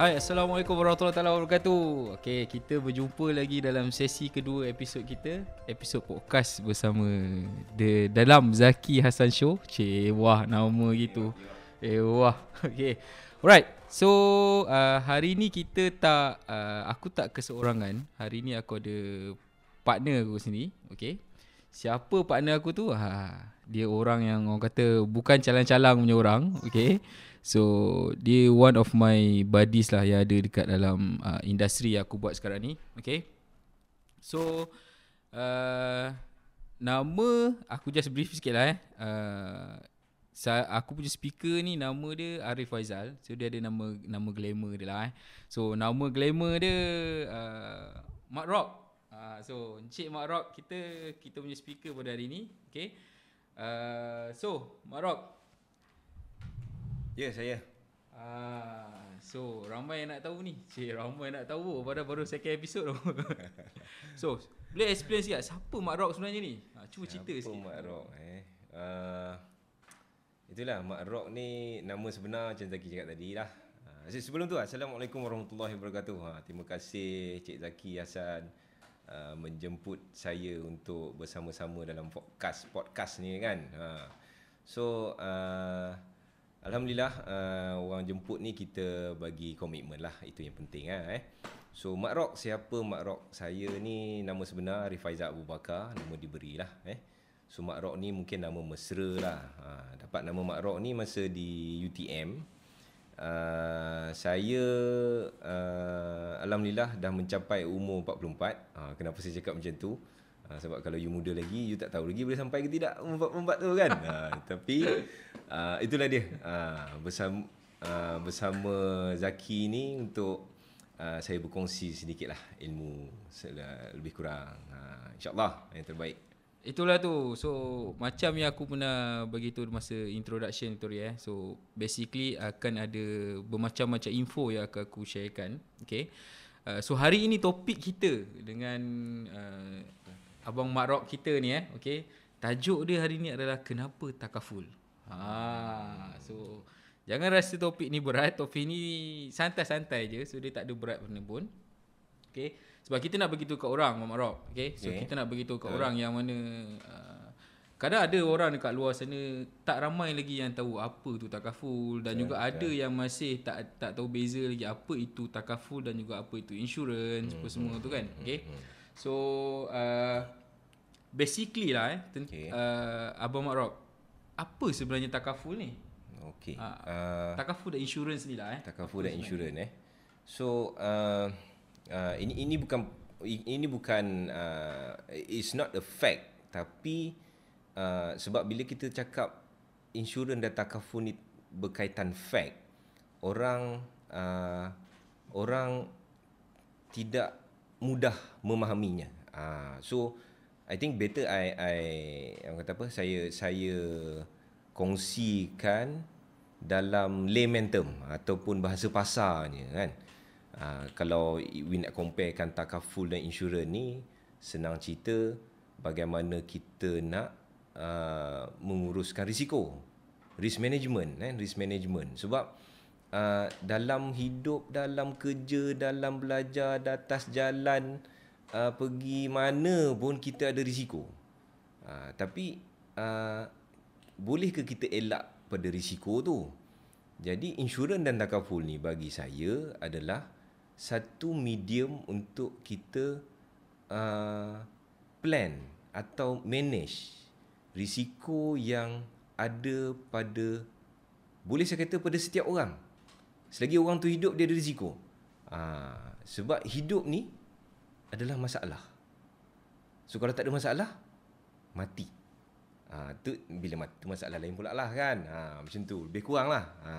Hai, Assalamualaikum warahmatullahi wabarakatuh. Okey, kita berjumpa lagi dalam sesi kedua episod kita, episod podcast bersama the dalam Zaki Hasan Show. Cik, wah nama gitu. Eh, wah. Okey. Alright. So, uh, hari ni kita tak uh, aku tak keseorangan. Hari ni aku ada partner aku sini, okey. Siapa partner aku tu? Ha, dia orang yang orang kata bukan calang-calang punya orang, okey. So dia one of my buddies lah yang ada dekat dalam uh, industri yang aku buat sekarang ni. Okay. So uh, nama aku just brief sikit lah eh. Uh, sa- aku punya speaker ni nama dia Arif Faizal. So dia ada nama nama glamour dia lah eh. So nama glamour dia uh, Mak Rock. Uh, so Encik Mak Rock kita kita punya speaker pada hari ni. Okay. Uh, so Mak Rock Ya, saya. Ah, so ramai yang nak tahu ni. Cik, ramai nak tahu pada baru second episode tu. so, boleh explain sikit siapa Mak Rock sebenarnya ni? Ha, cuba cerita Apa sikit. Mak Rock eh? Uh, itulah Mak Rock ni nama sebenar macam Zaki cakap tadi lah. Uh, sebelum tu Assalamualaikum warahmatullahi wabarakatuh. Ha, terima kasih Cik Zaki Hasan uh, menjemput saya untuk bersama-sama dalam podcast podcast ni kan. Ha. So uh, Alhamdulillah uh, orang jemput ni kita bagi komitmen lah itu yang penting lah eh. So Mak Rock siapa Mak Rock? Saya ni nama sebenar Arif Faizal Abu Bakar, nama diberilah eh. So Mak Rock ni mungkin nama mesra lah. Ha, dapat nama Mak Rock ni masa di UTM. Uh, saya uh, Alhamdulillah dah mencapai umur 44 ha, Kenapa saya cakap macam tu ha, Sebab kalau you muda lagi You tak tahu lagi boleh sampai ke tidak 44 tu kan ha, Tapi uh, itulah dia ha, bersama, uh, bersama Zaki ni Untuk uh, saya berkongsi sedikit lah Ilmu lebih kurang ha, InsyaAllah yang terbaik Itulah tu. So, macam yang aku pernah bagi tu masa introduction tu eh. So, basically akan ada bermacam-macam info yang akan aku sharekan. Okay. Uh, so, hari ini topik kita dengan uh, Abang Mak Rock kita ni eh. Okay. Tajuk dia hari ni adalah Kenapa Takaful. Ha, so, jangan rasa topik ni berat. Topik ni santai-santai je. So, dia tak ada berat pun. Okay. Sebab kita nak beritahu kat orang Muhammad Rock. Okay. So Okay. kita nak beritahu kat orang yang mana uh, kadang ada orang dekat luar sana tak ramai lagi yang tahu apa tu takaful dan juga ada yang masih tak tak tahu beza lagi apa itu takaful dan juga apa itu insurance apa semua tu kan. Okay. So uh, basically lah eh ten- Okay. uh, Abang Mak Rock apa sebenarnya takaful ni? Okey. Ha. Uh, Takaful dan insurance ni lah eh. takaful dan insurans eh. So uh, uh, ini ini bukan ini bukan uh, it's not a fact tapi uh, sebab bila kita cakap insurans dan takaful ni berkaitan fact orang uh, orang tidak mudah memahaminya. Uh, so I think better I I orang kata apa saya saya kongsikan dalam layman term ataupun bahasa pasarnya kan. Uh, kalau we nak comparekan takaful dan insurans ni senang cerita bagaimana kita nak uh, menguruskan risiko. Risk management kan, risk management. Sebab uh, dalam hidup, dalam kerja, dalam belajar, di atas jalan, uh, pergi mana pun kita ada risiko. Uh, tapi uh, boleh ke kita elak pada risiko tu? Jadi insurans dan takaful ni bagi saya adalah satu medium untuk kita uh, plan atau manage risiko yang ada pada boleh saya kata pada setiap orang. Selagi orang tu hidup dia ada risiko. Ha, sebab hidup ni adalah masalah. So kalau tak ada masalah mati. Ha, tu bila mati tu masalah lain pula lah kan. Ha, macam tu lebih kurang lah. Ha.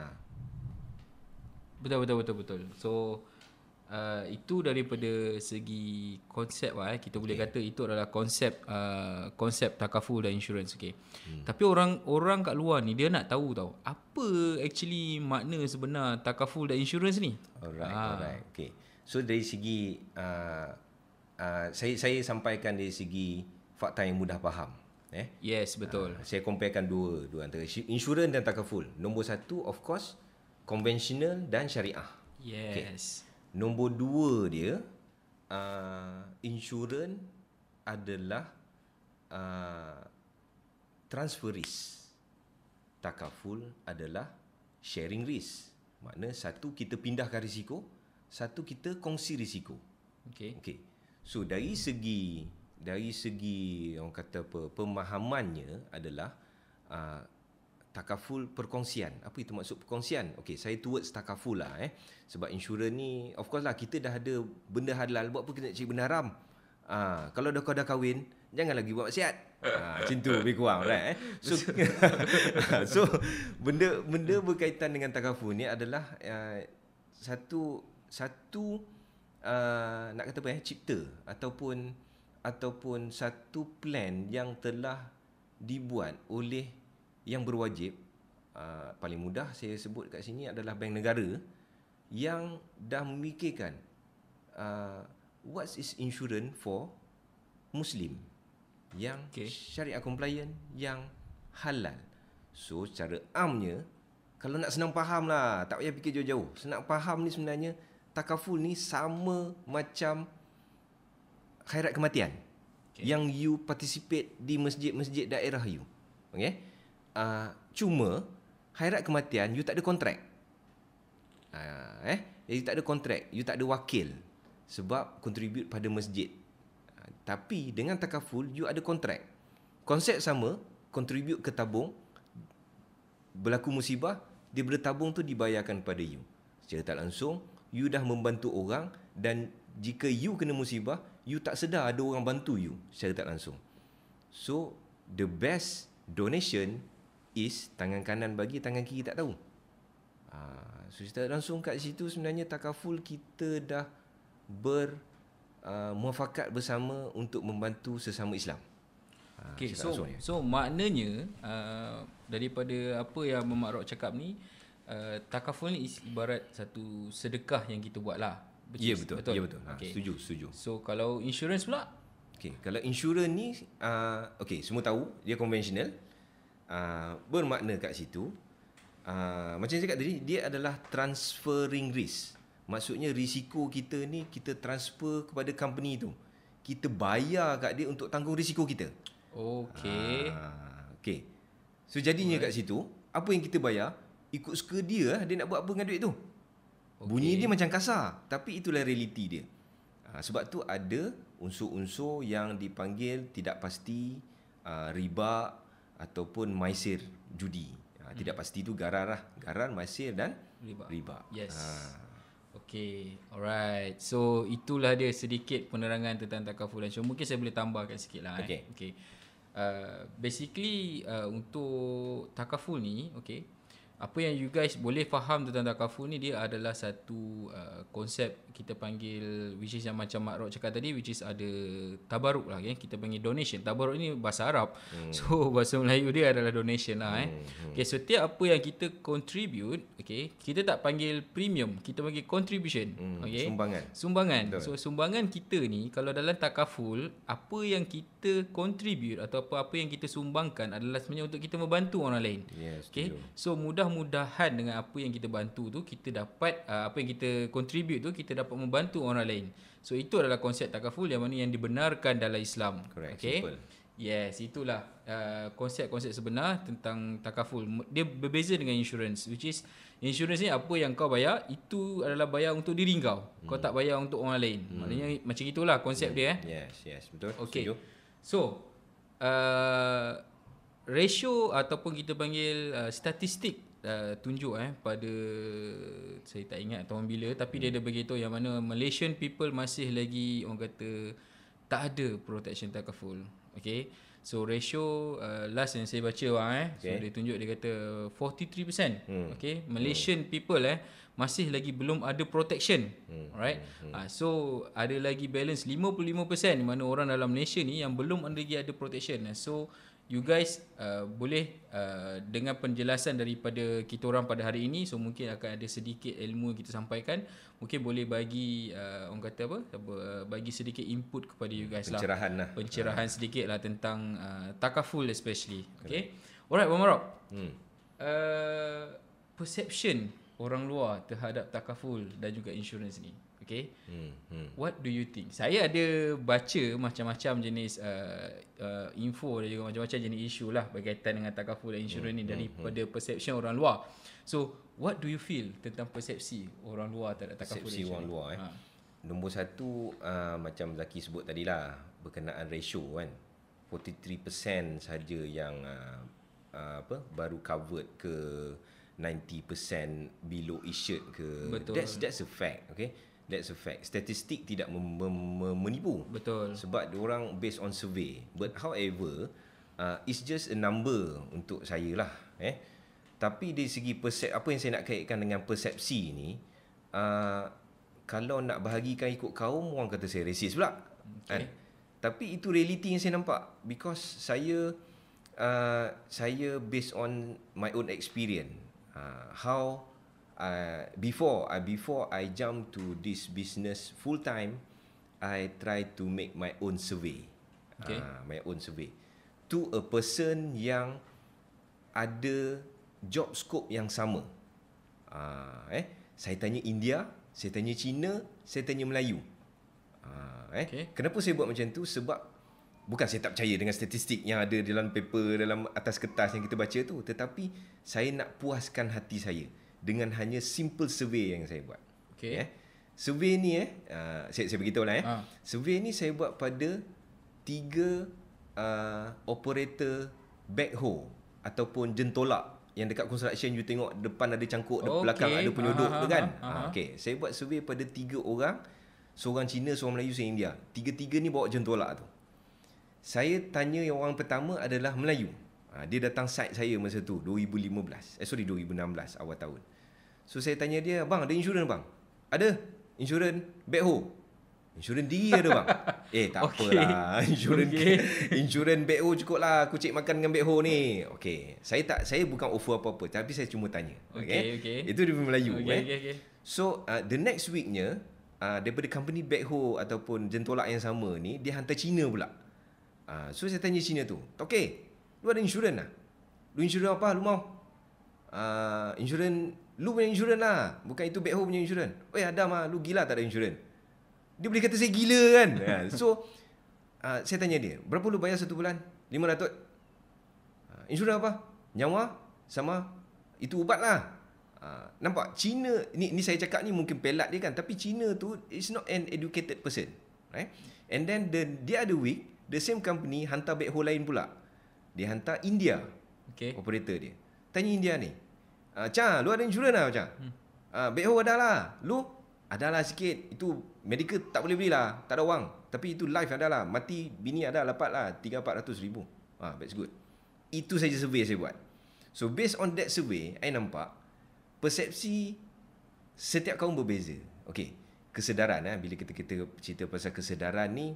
Betul betul betul betul. So uh, itu daripada segi konsep lah eh. kita boleh kata itu adalah konsep uh, konsep takaful dan insurance okey. Hmm. Tapi orang orang kat luar ni dia nak tahu tau apa actually makna sebenar takaful dan insurance ni. Alright, Ah. alright. Okay. So dari segi uh, uh, saya saya sampaikan dari segi fakta yang mudah faham. Eh? Yes betul. Uh, saya comparekan dua dua antara insu- insurans dan takaful. Nombor satu of course konvensional dan syariah. Yes. Nombor dua dia, uh, insurans adalah uh, transfer risk. Takaful adalah sharing risk. Makna satu kita pindahkan risiko, satu kita kongsi risiko. Okay. Okey. So dari segi dari segi orang kata apa pemahamannya adalah uh, takaful perkongsian. Apa itu maksud perkongsian? Okey, saya towards takaful lah eh. Sebab insurans ni of course lah kita dah ada benda halal buat apa kita nak cari benda haram. Ah, kalau dah kau dah kahwin, jangan lagi buat maksiat. Ah, macam tu lebih kurang right eh. So so benda benda berkaitan dengan takaful ni adalah uh, satu satu uh, nak kata apa eh cipta ataupun ataupun satu plan yang telah dibuat oleh yang berwajib uh, paling mudah saya sebut kat sini adalah bank negara yang dah memikirkan uh, what is insurance for muslim yang Okay. syariah compliant yang halal so secara amnya kalau nak senang faham lah tak payah fikir jauh-jauh senang faham ni sebenarnya takaful ni sama macam khairat kematian Okay. yang you participate di masjid-masjid daerah you. Okay? Uh, cuma khairat kematian you tak ada kontrak. Uh, eh, you tak ada kontrak, you tak ada wakil sebab contribute pada masjid. Uh, tapi dengan takaful you ada kontrak. Konsep sama, contribute ke tabung berlaku musibah, dia bertabung tu dibayarkan pada you. Secara tak langsung, you dah membantu orang dan jika you kena musibah, you tak sedar ada orang bantu you secara tak langsung. So, the best donation is tangan kanan bagi, tangan kiri tak tahu. Ah, so secara langsung kat situ sebenarnya takaful kita dah ber uh, muafakat bersama untuk membantu sesama Islam. Ah, Okay, so so maknanya uh, daripada apa yang Mamak Rock cakap ni uh, takaful ni is ibarat satu sedekah yang kita buat lah. Ya is- betul. betul. Ya betul. Ha, Okay. setuju, setuju. So kalau insurance pula Okey, kalau insurans ni uh, okey, semua tahu dia konvensional. Uh, bermakna kat situ uh, macam saya cakap tadi dia adalah transferring risk. Maksudnya risiko kita ni kita transfer kepada company tu. Kita bayar kat dia untuk tanggung risiko kita. Okay. Ah, okey. So jadinya kat situ apa yang kita bayar ikut suka dia lah dia nak buat apa dengan duit tu. Okay. Bunyi dia macam kasar tapi itulah realiti dia. Ha, sebab tu ada unsur-unsur yang dipanggil tidak pasti uh, riba ataupun maisir judi. Ha, tidak pasti tu garar lah. Garar, maisir dan Riba. riba. Yes. Ha. Okay, alright. So itulah dia sedikit penerangan tentang takafulan. So mungkin saya boleh tambahkan sikit lah. Okay. Eh. okay. Uh, basically uh, untuk takaful ni, okay. Apa yang you guys boleh faham tentang takaful ni dia adalah satu uh, konsep kita panggil which is yang macam Mak Rok cakap tadi which is ada tabaruk lah okay? kita panggil donation. Tabaruk ni bahasa Arab. Hmm. So bahasa Melayu dia adalah donation lah eh. Hmm. Okay, setiap apa yang kita contribute, okay, kita tak panggil premium, kita panggil contribution. Hmm, okay. sumbangan. Sumbangan. So sumbangan kita ni kalau dalam takaful, apa yang kita contribute atau apa-apa yang kita sumbangkan adalah sebenarnya untuk kita membantu orang lain. Yes, Okay. setuju. So mudah-mudahan dengan apa yang kita bantu tu kita dapat uh, apa yang kita contribute tu kita dapat membantu orang lain. So itu adalah konsep takaful yang mana yang dibenarkan dalam Islam. Correct, Okay. simple. Yes, itulah uh, konsep-konsep sebenar tentang takaful. Dia berbeza dengan insurance which is insurance ni apa yang kau bayar itu adalah bayar untuk diri kau. Kau tak bayar untuk orang lain. Maknanya macam itulah konsep dia eh. Yes, yes, betul. Okay. Setuju. So, uh, ratio ataupun kita panggil uh, statistik uh, tunjuk eh pada saya tak ingat tahun bila tapi dia ada beritahu yang mana Malaysian people masih lagi orang kata tak ada protection takaful. Okay. So ratio uh, last yang saya baca bang eh. So Okay. dia tunjuk dia kata 43%. Hmm. Okay. Malaysian people eh masih lagi belum ada protection. Hmm. Alright. Ah so ada lagi balance 55% di mana orang dalam Malaysia ni yang belum ada lagi ada protection. Ah, So you guys uh, boleh uh, dengan penjelasan daripada kita orang pada hari ini. So mungkin akan ada sedikit ilmu yang kita sampaikan. Mungkin boleh bagi uh, orang kata apa, uh, bagi sedikit input kepada you guys lah. Pencerahan lah. pencerahan sedikit lah tentang uh, takaful especially. Okay? Alright Bang Marok. Hmm. uh, perception orang luar terhadap takaful dan juga insurans ni. Okay. Hmm, hmm. What do you think? Saya ada baca macam-macam jenis uh, uh, info dan juga macam-macam jenis isu lah berkaitan dengan takaful dan insurans Hmm, ni daripada perception orang luar. So, what do you feel tentang persepsi orang luar terhadap takaful Persepsi dan orang insurans? luar eh. Ha. Nombor satu uh, macam Zaki sebut tadi lah berkenaan ratio kan. 43% saja yang uh, uh, apa baru covered ke 90% below insured ke. Betul. That's that's a fact, okay? That's a fact. Statistik tidak mem- mem- mem- menipu. Betul. Sebab orang based on survey. But however, uh, it's just a number untuk saya lah. Eh? Tapi dari segi persep, apa yang saya nak kaitkan dengan persepsi ni, uh, kalau nak bahagikan ikut kaum, orang kata saya racist pula. Kan? Tapi itu reality yang saya nampak. Because saya, uh, saya based on my own experience. Uh, how uh, before I before I jump to this business full time, I try to make my own survey. Okay. Uh, my own survey to a person yang ada job scope yang sama. Uh, eh, saya tanya India, saya tanya Cina, saya tanya Melayu. Uh, eh, Okay. kenapa saya buat macam tu? Sebab bukan saya tak percaya dengan statistik yang ada dalam paper dalam atas kertas yang kita baca tu, tetapi saya nak puaskan hati saya dengan hanya simple survey yang saya buat. Okay. Eh, survey ni eh, uh, saya saya beritahu lah eh. Ah. Survey ni saya buat pada tiga uh, operator backhoe ataupun jentolak yang dekat construction you tengok depan ada cangkuk, okay. Belakang ada penyodok Aha, tu kan. aha. Ha, okay. Saya buat survey pada tiga orang, seorang Cina, seorang Melayu, seorang India. Tiga-tiga ni bawa jentolak tu. Saya tanya yang orang pertama adalah Melayu. Ha, dia datang site saya masa tu 2015. Eh sorry 2016 awal tahun. So saya tanya dia, "Bang, ada insurans bang?" "Ada. Insurans backhoe." Insurans diri ada bang. eh tak Okey. apalah. Insurans Okey. insurans backhoe cukup lah. Aku cek makan dengan backhoe ni. Okey. Saya tak saya bukan offer apa-apa tapi saya cuma tanya. Okey, okey. Itu dia Melayu Okay, eh. okay, okay. So uh, the next weeknya uh, daripada company backhoe ataupun jentolak yang sama ni dia hantar Cina pula. Uh, so saya tanya Cina tu, "Okey, lu ada insurans lah? Lu insurans apa lu mau?" Uh, insurans lu punya insurans lah, bukan itu backhoe punya insurans. Oi Adam ah, lu gila tak ada insurans? Dia boleh kata saya gila kan? uh, so uh, saya tanya dia, "Berapa lu bayar satu bulan?" 500. Uh, insurans apa? Nyawa sama itu ubat lah. Uh, nampak Cina ni ni saya cakap ni mungkin pelat dia kan tapi Cina tu is not an educated person right and then the the other week the same company hantar backhoe lain pula dia hantar India. Okay. operator dia. Tanya India ni uh, Cha lu ada insurans lah Cha hmm. uh, backhoe ada lah. Lu? Ada lah sikit. Itu medical tak boleh beli lah. Tak ada wang. Tapi itu life ada lah. Mati bini ada dapat lah. 3-400 ribu. Ah, that's good. Itu saja survey saya buat. So based on that survey I nampak persepsi setiap kaum berbeza. Okey, kesedaran eh bila kita kita cerita pasal kesedaran ni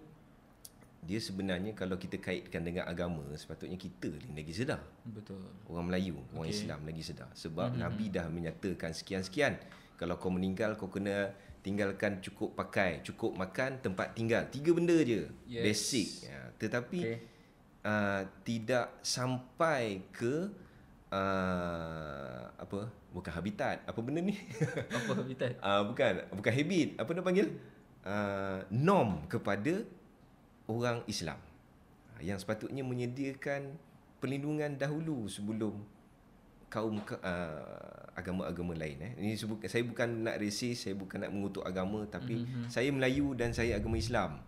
dia sebenarnya kalau kita kaitkan dengan agama sepatutnya kita ni lagi sedar. Betul. Orang Melayu, orang Okey. Islam lagi sedar sebab mm-hmm. Nabi dah menyatakan sekian-sekian kalau kau meninggal kau kena tinggalkan cukup pakai, cukup makan, tempat tinggal. Tiga benda je. Yes. Basic. Ya, tetapi Okay. uh, tidak sampai ke uh, apa bukan habitat apa benda ni Apa habitat? uh, bukan bukan habit apa nak panggil uh, norm kepada orang Islam. Uh, yang sepatutnya menyediakan perlindungan dahulu sebelum kaum uh, agama-agama lain eh. Ini sebut, saya bukan nak resis saya bukan nak mengutuk agama tapi mm-hmm. saya Melayu dan saya agama Islam.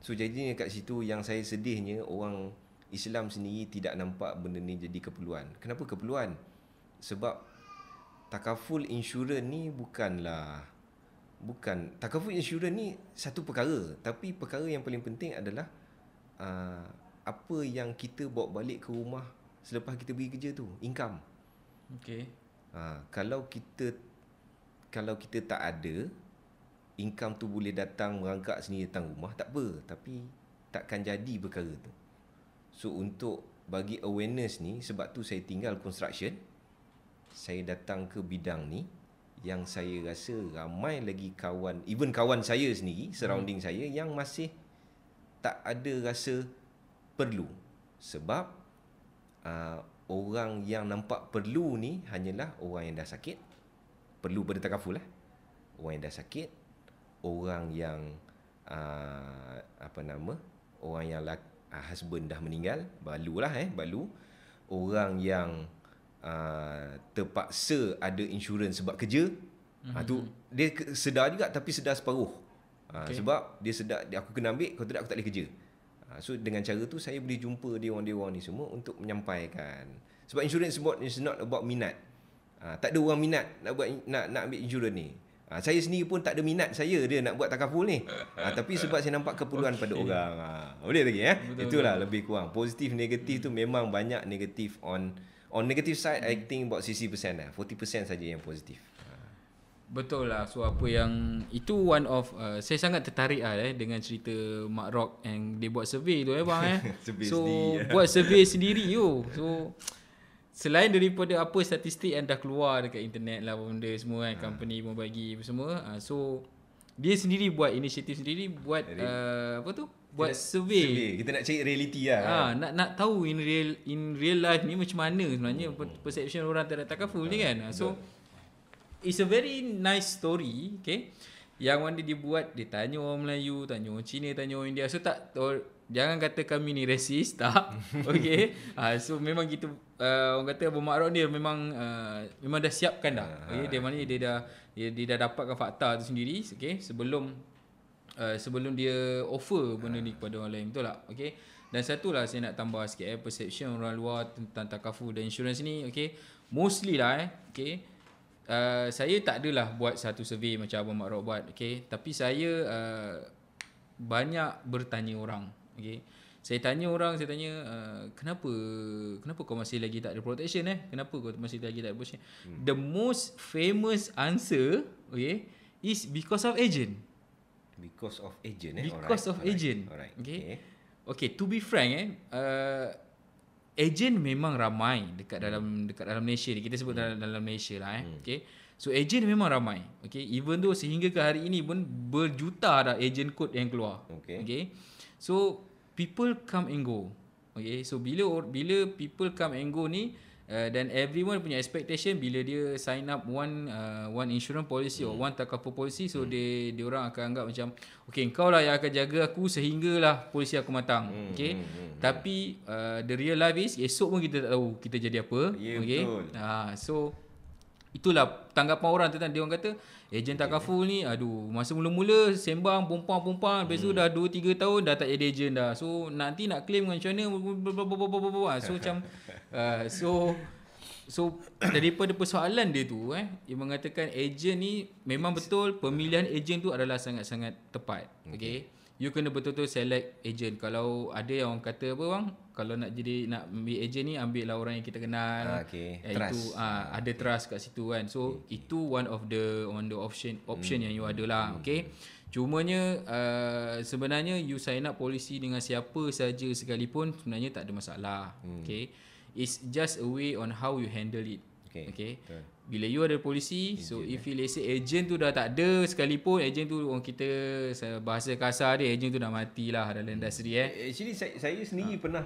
So jadinya kat situ yang saya sedihnya orang Islam sendiri tidak nampak benda ni jadi keperluan. Kenapa keperluan? Sebab takaful insurans ni bukanlah bukan. Takaful insurans ni satu perkara. Tapi perkara yang paling penting adalah uh, apa yang kita bawa balik ke rumah selepas kita pergi kerja tu? Income. Okay. ha, kalau kita kalau kita tak ada income tu boleh datang merangkak sendiri datang rumah tak apa. Tapi takkan jadi perkara tu. So untuk bagi awareness ni sebab tu saya tinggal construction saya datang ke bidang ni yang saya rasa ramai lagi kawan even kawan saya sendiri surrounding hmm. saya yang masih tak ada rasa perlu sebab uh, orang yang nampak perlu ni hanyalah orang yang dah sakit perlu pada takaful lah. Orang yang dah sakit, orang yang uh, apa nama? Orang yang lak, uh, husband dah meninggal, balu lah eh, balu. Orang yang uh, terpaksa ada insurans sebab kerja. Mm-hmm. Uh, tu dia sedar juga tapi sedar separuh. Uh, okay. sebab dia sedar aku kena ambil, kalau tidak aku tak boleh kerja. Uh, so dengan cara tu saya boleh jumpa dia orang-dia ni semua untuk menyampaikan. Sebab insurans sebab is not about minat. Ha, tak ada orang minat nak buat nak nak ambil insurans ni. Ha, saya sendiri pun tak ada minat saya dia nak buat takaful ni. Ha, tapi sebab saya nampak keperluan okay. pada orang. Ha, boleh lagi ya. Betul, Itulah betul. lebih kurang. Positif negatif tu memang banyak negatif on on negative side hmm. I think about 60% lah. 40% saja yang positif. Betul lah. So apa yang itu one of uh, saya sangat tertarik lah eh dengan cerita Mak Rock yang dia buat survey tu eh bang eh. so sendiri, buat survey sendiri yo. So selain daripada apa statistik yang dah keluar dekat internet lah benda semua kan ha. company pun bagi semua uh, so dia sendiri buat inisiatif sendiri buat uh, apa tu buat survey. survey. Kita nak cari reality lah. Ha, kan? nak nak tahu in real in real life ni macam mana sebenarnya hmm. perception orang terhadap takaful ha. ni kan? So it's a very nice story okay? Yang mana dia buat dia tanya orang Melayu tanya orang Cina tanya orang India. So tak jangan kata kami ni racist tak? Okey uh, so memang gitu uh, orang kata Abu Makrok ni memang uh, memang dah siapkan dah. Okey dia mana dia dah dia, dia dah dapatkan fakta tu sendiri okey sebelum uh, sebelum dia offer benda ni kepada orang lain betul tak okey dan satu lah saya nak tambah sikit eh perception orang luar tentang takaful dan insurans ni okey mostly lah eh okey uh, saya tak adalah buat satu survey macam Abu Makrok buat okey tapi saya uh, banyak bertanya orang Okay. Saya tanya orang, saya tanya uh, kenapa kenapa kau masih lagi tak ada protection eh? Kenapa kau masih lagi tak ada protection? Hmm. The most famous answer, okay, is because of agent. Because of agent eh. Because Alright. of Alright. agent. Alright. Okay. okay. Okay, to be frank eh, uh, agent memang ramai dekat hmm. dalam dekat dalam Malaysia ni. Kita sebut hmm. dalam dalam Malaysia lah eh. Hmm. Okay. So agent memang ramai. Okay. Even though sehingga ke hari ini pun berjuta dah agent code yang keluar. Okay. okay. So people come and go. Okay, so bila bila people come and go ni uh, dan everyone punya expectation bila dia sign up one uh, one insurance policy hmm. or one takaful policy so hmm. dia dia orang akan anggap macam okay kau lah yang akan jaga aku sehinggalah polisi aku matang. Hmm. Okay. Hmm. Hmm. Tapi uh, the real life is esok pun kita tak tahu kita jadi apa. Yeah, okay. Ah uh, so itulah tanggapan orang tentang dia orang kata ejen takaful ni aduh masa mula-mula sembang pompang-pompang lepas tu hmm. dah 2 3 tahun dah tak jadi ejen dah. So nanti nak claim macam mana so macam uh, so so daripada persoalan dia tu eh dia mengatakan ejen ni memang betul pemilihan ejen tu adalah sangat-sangat tepat. Okey. Okay you kena betul-betul select agent. Kalau ada yang orang kata apa bang, kalau nak jadi nak ambil agent ni ambil lah orang yang kita kenal. Ah, okay. Eh, trust. Itu ah, ah ada trust kat situ kan. So okay. itu one of the one the option option hmm. yang you ada lah. Hmm. Okay. Cumanya uh, sebenarnya you sign up polisi dengan siapa saja sekalipun sebenarnya tak ada masalah. Hmm. Okay. It's just a way on how you handle it. Okay. okay. Bila you ada polisi, agent, so if you let's say agent tu dah tak ada sekalipun, agent tu orang kita bahasa kasar dia, agent tu dah matilah dalam hmm. industri eh. Actually saya, saya sendiri ha. pernah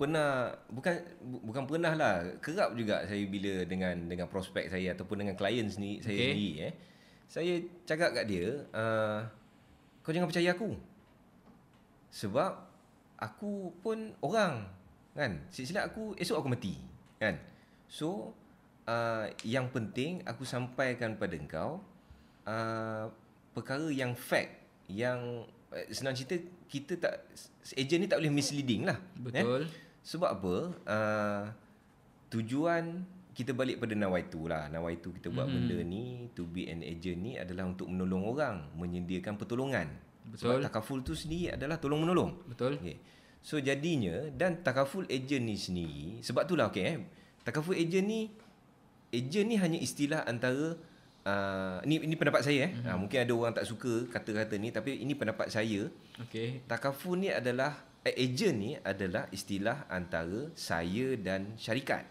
pernah bukan bukan pernah lah kerap juga saya bila dengan dengan prospek saya ataupun dengan klien sendiri saya sendiri eh. Saya cakap kat dia uh, kau jangan percaya aku. Sebab aku pun orang kan? Silap aku esok aku mati kan? So uh, yang penting aku sampaikan pada engkau uh, perkara yang fact yang uh, senang cerita kita tak agent ni tak boleh misleading lah betul. eh? Sebab apa uh, tujuan kita balik pada nawaitu lah nawaitu kita buat hmm. benda ni to be an agent ni adalah untuk menolong orang menyediakan pertolongan betul sebab takaful tu sendiri adalah tolong menolong betul okay. so jadinya dan takaful agent ni sendiri sebab itulah okey eh takaful agent ni agent ni hanya istilah antara uh, ni ini pendapat saya eh. Mm-hmm. Uh, mungkin ada orang tak suka kata-kata ni tapi ini pendapat saya. Okey. Takaful ni adalah agent ni adalah istilah antara saya dan syarikat.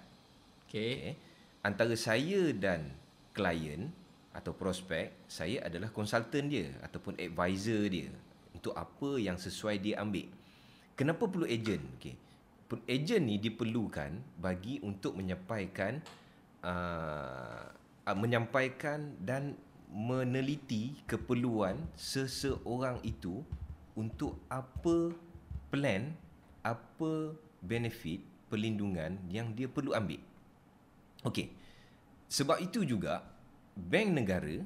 Okey. Okay. Antara saya dan klien atau prospek, saya adalah konsultan dia ataupun advisor dia untuk apa yang sesuai dia ambil. Kenapa perlu agent? Okey. Agent ni diperlukan bagi untuk menyampaikan uh, menyampaikan dan meneliti keperluan seseorang itu untuk apa plan, apa benefit perlindungan yang dia perlu ambil. Okey. Sebab itu juga bank negara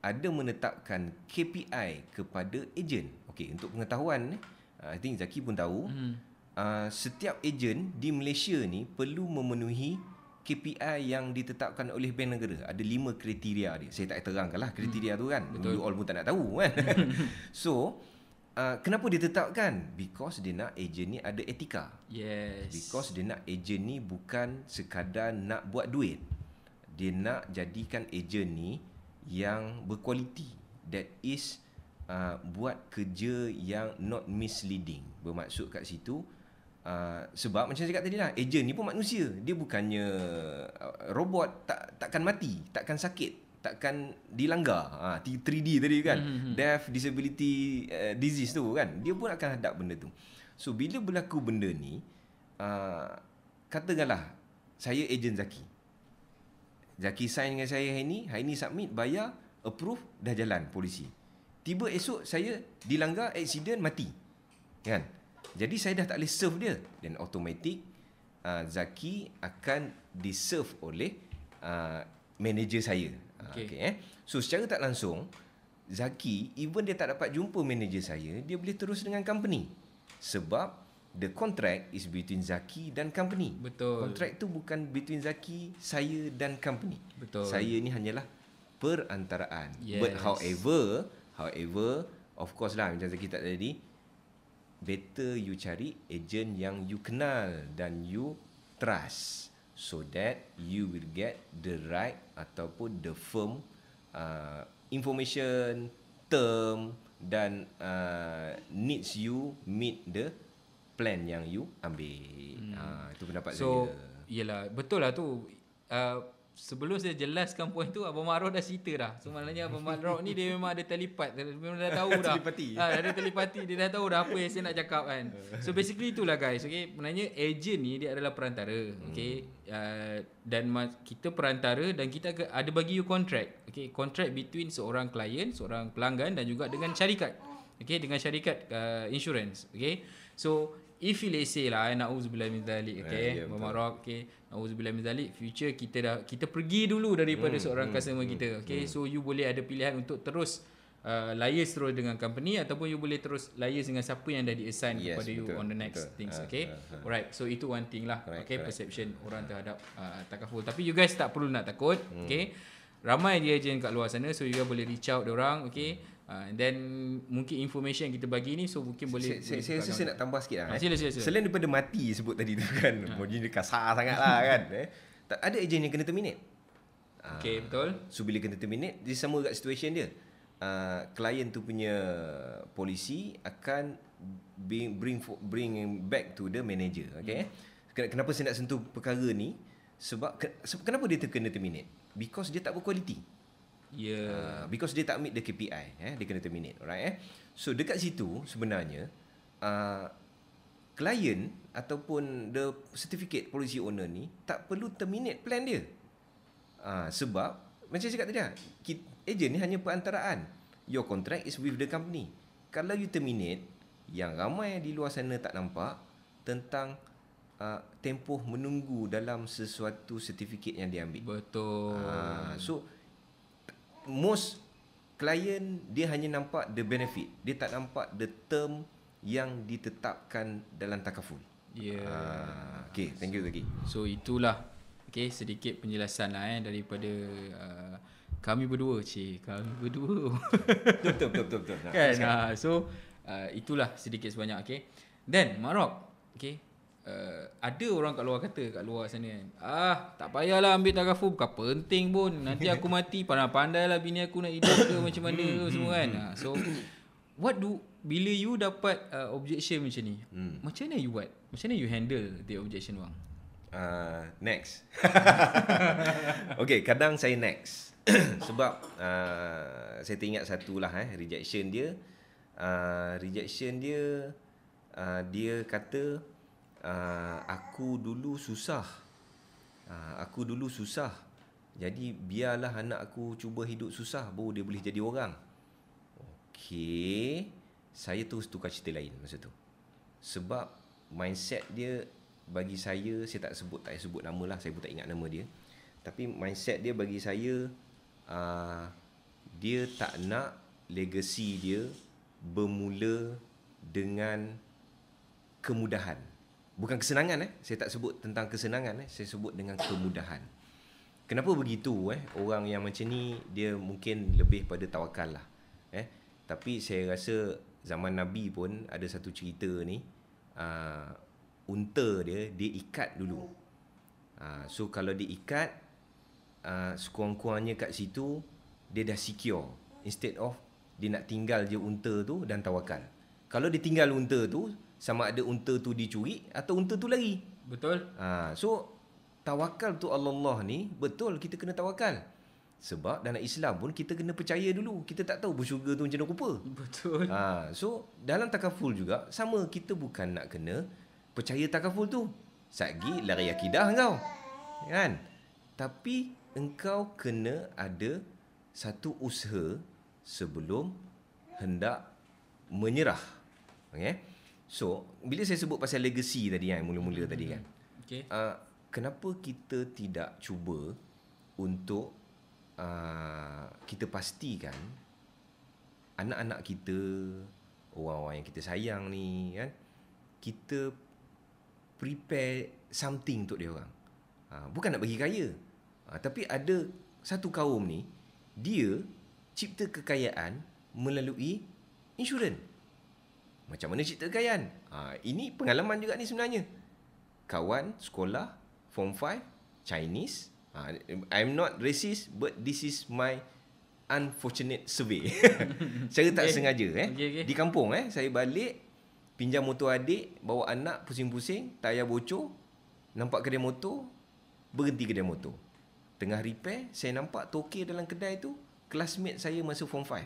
ada menetapkan KPI kepada ejen. Okey, untuk pengetahuan uh, I think Zaki pun tahu, hmm. uh, setiap ejen di Malaysia ni perlu memenuhi KPI yang ditetapkan oleh bank negara ada lima kriteria dia. Saya tak terangkanlah kriteria hmm. tu kan. Betul. You all pun tak nak tahu kan. so, uh, kenapa ditetapkan? Because dia nak ejen ni ada etika. Yes. Because dia nak ejen ni bukan sekadar nak buat duit. Dia nak jadikan ejen ni yang berkualiti. That is uh, buat kerja yang not misleading. Bermaksud kat situ Uh, sebab macam saya cakap tadi lah Ejen ni pun manusia Dia bukannya uh, Robot tak Takkan mati Takkan sakit Takkan dilanggar. Uh, 3D tadi kan. Mm-hmm. Death, disability, uh, disease tu kan. Dia pun akan hadap benda tu. So bila berlaku benda ni uh, Katakanlah Saya ejen Zaki. Zaki sign dengan saya hari ni Hari ni submit Bayar Approve Dah jalan polisi. Tiba esok saya Dilanggar Accident Mati. Kan? Jadi saya dah tak boleh serve dia. Dan automatic uh, Zaki akan diserve oleh uh, manager saya. Okay. okay eh. So secara tak langsung Zaki even dia tak dapat jumpa manager saya, dia boleh terus dengan company. Sebab the contract is between Zaki dan company. Betul. Contract tu bukan between Zaki, saya dan company. Betul. Saya ni hanyalah perantaraan. Yes. But however, however, of course lah macam Zaki tak tadi, better you cari agent yang you kenal dan you trust so that you will get the right ataupun the firm uh, information term dan uh, needs you meet the plan yang you ambil. Hmm. Uh, itu pendapat so, saya. So, iyalah betul lah tu. Uh, sebelum saya jelaskan poin tu Abang Marok dah cerita dah. So maknanya Abang Marok ni dia memang ada telipat. Dia memang dah tahu dah. telepati. Ha, ada telepati. Dia dah tahu dah apa yang saya nak cakap kan. So basically itulah guys. Okay. Maknanya agent ni dia adalah perantara. Okay. Uh, dan kita perantara dan kita ada bagi you contract. Okay. Contract between seorang klien, seorang pelanggan dan juga dengan syarikat. Okay. Dengan syarikat uh, insurance. Okay. So if you let's say lah eh, na'udzubillah min zalik okay yeah, yeah, Marok okay na'udzubillah min zalik future kita dah kita pergi dulu daripada hmm, seorang hmm, customer hmm, kita okay hmm. so you boleh ada pilihan untuk terus uh, liaise terus dengan company ataupun you boleh terus liaise dengan siapa yang dah di assign yes, kepada betul, you on the next betul. things uh, okay uh, uh. alright so itu one thing lah correct, okay correct. perception orang terhadap uh, takaful tapi you guys tak perlu nak takut hmm. okay ramai dia agent kat luar sana so you guys boleh reach out dia orang okay Uh, then mungkin information yang kita bagi ni so mungkin boleh saya saya, saya, saya nak tambah sikit lah. Ha, sila, sila, sila. Selain daripada mati sebut tadi tu kan. Ha. Mungkin dia kasar sangat lah kan. Eh. Tak ada ejen yang kena terminate. Okay uh, betul. So bila kena terminate dia sama kat situation dia. Uh, klien tu punya polisi akan bring bring bring back to the manager. Okay. Hmm. Kenapa saya nak sentuh perkara ni? Sebab kenapa dia terkena terminate? Because dia tak berkualiti. Yeah. Uh, because dia tak meet the KPI, eh, dia kena terminate, alright? Eh? So dekat situ sebenarnya, uh, client ataupun the certificate policy owner ni tak perlu terminate plan dia. Uh, sebab macam saya cakap tadi, lah, agent ni hanya perantaraan. Your contract is with the company. Kalau you terminate, yang ramai di luar sana tak nampak tentang uh, tempoh menunggu dalam sesuatu sertifikat yang diambil. Betul. Uh, so most client dia hanya nampak the benefit. Dia tak nampak the term yang ditetapkan dalam takaful. Yeah. Uh, okay thank you lagi so itulah okay sedikit penjelasan lah eh daripada uh, kami berdua cik. Kami berdua. Betul betul betul betul. Kan? Uh, so uh, itulah sedikit sebanyak okay. Then marok okay uh, ada orang kat luar kata kat luar sana kan ah tak payahlah ambil takaful bukan penting pun. Nanti aku mati pandai-pandai lah bini aku nak hidup ke macam mana ke semua kan. Uh, so what do bila you dapat uh, objection macam ni hmm. macam mana you buat? Macam mana you handle the objection bang uh, next. Okay kadang saya next. Sebab uh, saya teringat satu lah eh rejection dia. Uh, rejection dia uh, dia kata uh, aku dulu susah uh, aku dulu susah Jadi biarlah anak aku cuba hidup susah baru dia boleh jadi orang. Okey. Saya terus tukar cerita lain masa tu. Sebab mindset dia bagi saya saya tak sebut tak sebut nama lah saya pun tak ingat nama dia. Tapi mindset dia bagi saya uh, dia tak nak legacy dia bermula dengan kemudahan. Bukan kesenangan eh. Saya tak sebut tentang kesenangan eh. Saya sebut dengan kemudahan. Kenapa begitu eh? Orang yang macam ni dia mungkin lebih pada tawakal lah. Eh? Tapi saya rasa zaman Nabi pun ada satu cerita ni. Uh, unta dia, dia ikat dulu. Uh, so kalau dia ikat, uh, sekurang-kurangnya kat situ, dia dah secure. Instead of dia nak tinggal je unta tu dan tawakal. Kalau dia tinggal unta tu, sama ada unta tu dicuri atau unta tu lari. Betul. Ha, so tawakal tu Allah ni betul kita kena tawakal. Sebab dalam Islam pun kita kena percaya dulu. Kita tak tahu bersyurga tu macam mana rupa. Betul. Ha, so dalam takaful juga sama kita bukan nak kena percaya takaful tu. Satgi lari akidah kau. Kan? Tapi engkau kena ada satu usaha sebelum hendak menyerah. Okay? So, bila saya sebut pasal legacy tadi kan, mula-mula hmm. tadi kan. Okay. Uh, kenapa kita tidak cuba untuk uh, kita pastikan anak-anak kita, orang-orang yang kita sayang ni kan, kita prepare something untuk dia orang. Uh, bukan nak bagi kaya. Uh, tapi ada satu kaum ni, dia cipta kekayaan melalui insurans. Macam mana cerita kekayaan? Ha, ini pengalaman juga ni sebenarnya. Kawan sekolah form 5 Chinese. Ha, I'm not racist but this is my unfortunate survey. saya tak okay. sengaja eh. Okay, okay. Di kampung eh saya balik pinjam motor adik, bawa anak pusing-pusing, tayar bocor, nampak kedai motor, berhenti kedai motor. Tengah repair, saya nampak toke dalam kedai tu, classmate saya masa form 5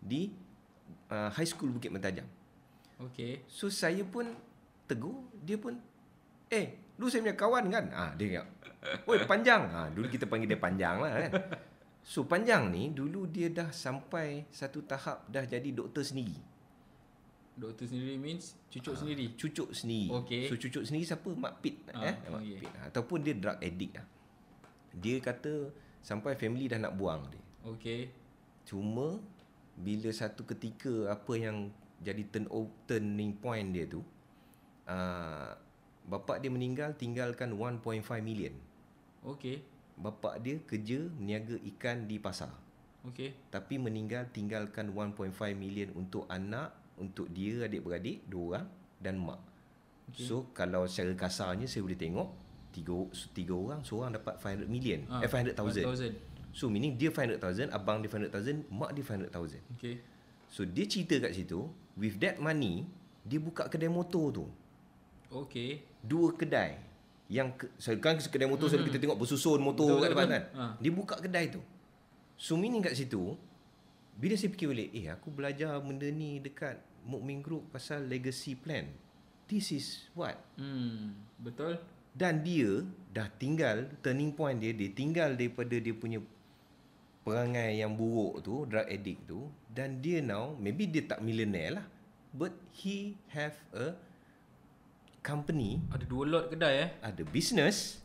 di uh, high school Bukit Mentajam. Okay. So saya pun tegur, dia pun eh, lu saya punya kawan kan? Ah, dia kata, "Oi, panjang." Ah, dulu kita panggil dia panjang lah kan. So panjang ni dulu dia dah sampai satu tahap dah jadi doktor sendiri. Doktor sendiri means cucuk ha, sendiri. Cucuk sendiri. Okay. So cucuk sendiri siapa? Mak Pit ha, eh? Mak okay. Pit. Ataupun dia drug addict lah. Dia kata sampai family dah nak buang dia. Okay. Cuma bila satu ketika apa yang jadi turn turning point dia tu uh, bapa dia meninggal tinggalkan 1.5 million. Okey. Bapa dia kerja meniaga ikan di pasar. Okey. Tapi meninggal tinggalkan 1.5 million untuk anak, untuk dia adik-beradik dua orang dan mak. Okay. So kalau secara kasarnya saya boleh tengok tiga tiga orang seorang dapat 500 million ha, eh 500,000. So meaning dia 500,000, abang dia 500,000, mak dia 500,000. Okey. So dia cerita kat situ with that money dia buka kedai motor tu. Okay. Dua kedai. Yang ke, kan kedai motor mm-hmm. selalu kita tengok bersusun motor kat depan kan. Ha. Dia buka kedai tu. So meaning kat situ bila saya fikir balik, eh aku belajar benda ni dekat Mukmin Group pasal legacy plan. This is what? Hmm, betul. Dan dia dah tinggal turning point dia, dia tinggal daripada dia punya perangai yang buruk tu, drug addict tu dan dia now maybe dia tak millionaire lah but he have a company. Ada dua lot kedai eh? Ada business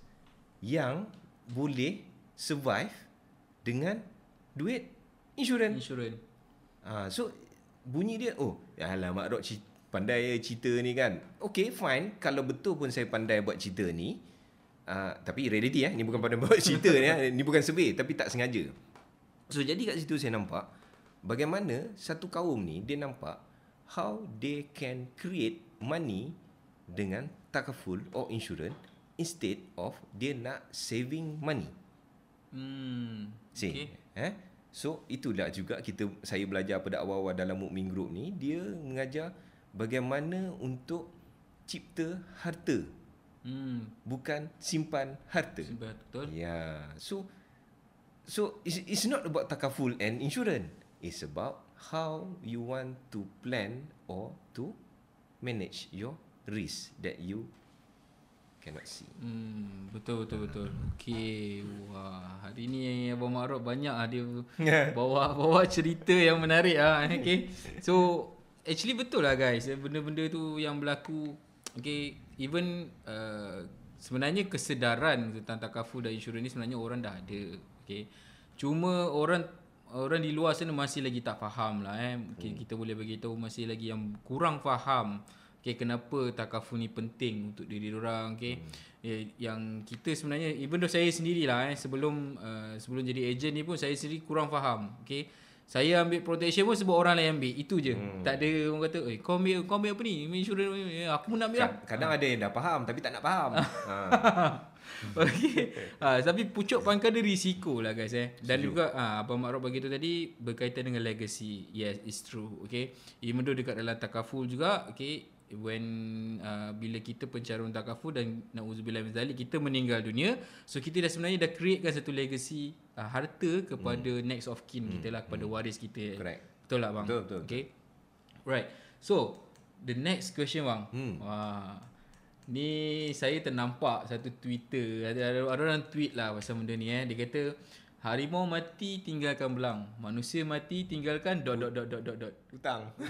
yang boleh survive dengan duit insurans insurans ah so bunyi dia oh ya alah mak dok pandai cerita ni kan. Okay fine. Kalau betul pun saya pandai buat cerita ni uh, tapi reality eh ni bukan pandai buat cerita ni eh. ni bukan survey tapi tak sengaja So jadi kat situ saya nampak bagaimana satu kaum ni dia nampak how they can create money dengan takaful or insurance instead of dia nak saving money. Hmm. See, okay. eh? So itulah juga kita saya belajar pada awal-awal dalam Mukmin Group ni dia mengajar bagaimana untuk cipta harta. Hmm. Bukan simpan harta. Simpan betul. Ya. Yeah. So So it's, it's not about takaful and insurance. It's about how you want to plan or to manage your risk that you cannot see. Hmm, betul betul betul. Okey. Wah, hari ni Abang Makruf banyak ah dia bawa bawa cerita yang menarik ah. Okey. So, actually betul lah guys. Benda-benda tu yang berlaku okey, even uh, sebenarnya kesedaran tentang takaful dan insurans ni sebenarnya orang dah ada. Okey. Cuma orang orang di luar sana masih lagi tak faham lah eh. Okay, hmm. Kita boleh bagi tahu masih lagi yang kurang faham Okay, kenapa takaful ni penting untuk diri orang okay. Hmm. Ya, yang kita sebenarnya even though saya sendirilah eh sebelum uh, sebelum jadi ejen ni pun saya sendiri kurang faham okay. Saya ambil protection pun sebab orang lain ambil Itu je hmm. Tak ada orang kata Eh kau ambil, kau ambil apa ni Insurans eh, Aku pun nak ambil lah Kadang ha. ada yang dah faham Tapi tak nak faham ha. okay. ha, Tapi pucuk pangkal dia risiko lah guys eh. Dan Sejuk. juga ha, Abang Makruf bagi tu tadi Berkaitan dengan legacy Yes it's true okay. Even though dekat dalam takaful juga okay when uh, bila kita pencarun takaful dan nauzubillah min zalik kita meninggal dunia so kita dah sebenarnya dah createkan satu legacy uh, harta kepada hmm. next of kin hmm. kita lah kepada hmm. waris kita correct betul tak bang betul betul okay right so the next question bang hmm. wah ni saya ternampak satu twitter ada, ada, ada orang tweet lah pasal benda ni eh dia kata Harimau mati tinggalkan belang. Manusia mati tinggalkan dot dot dot dot dot dot. Hutang.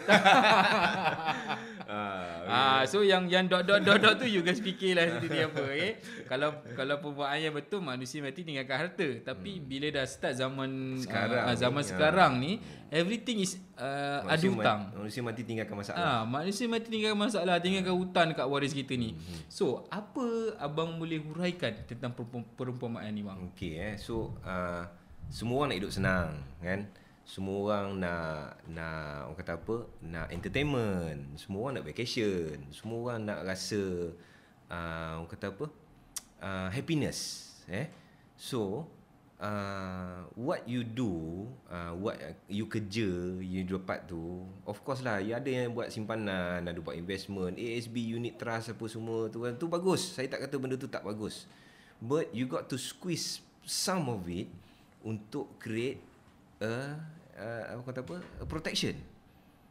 ah, ah, so yang yang dot dot dot dot tu you guys fikirlah situ dia apa, okay? Kalau kalau perbuatannya betul manusia mati tinggalkan harta. Tapi hmm. bila dah start zaman sekarang uh, zaman ni, sekarang ni everything is uh, ada hutang. Manusia mati tinggalkan masalah. Ah, manusia mati tinggalkan masalah, tinggalkan hutang dekat waris kita ni. Hmm. So, apa abang boleh huraikan tentang perumpamaan ni bang? Okey eh. So, uh, semua orang nak hidup senang kan semua orang nak nak orang kata apa nak entertainment. Semua orang nak vacation. Semua orang nak rasa uh, orang kata apa uh, happiness eh? So uh, what you do uh, what you kerja you dapat tu of course lah ya ada yang buat simpanan ada buat investment ASB unit trust apa semua tu kan tu bagus. Saya tak kata benda tu tak bagus. But you got to squeeze some of it untuk create a apa kata apa? A protection.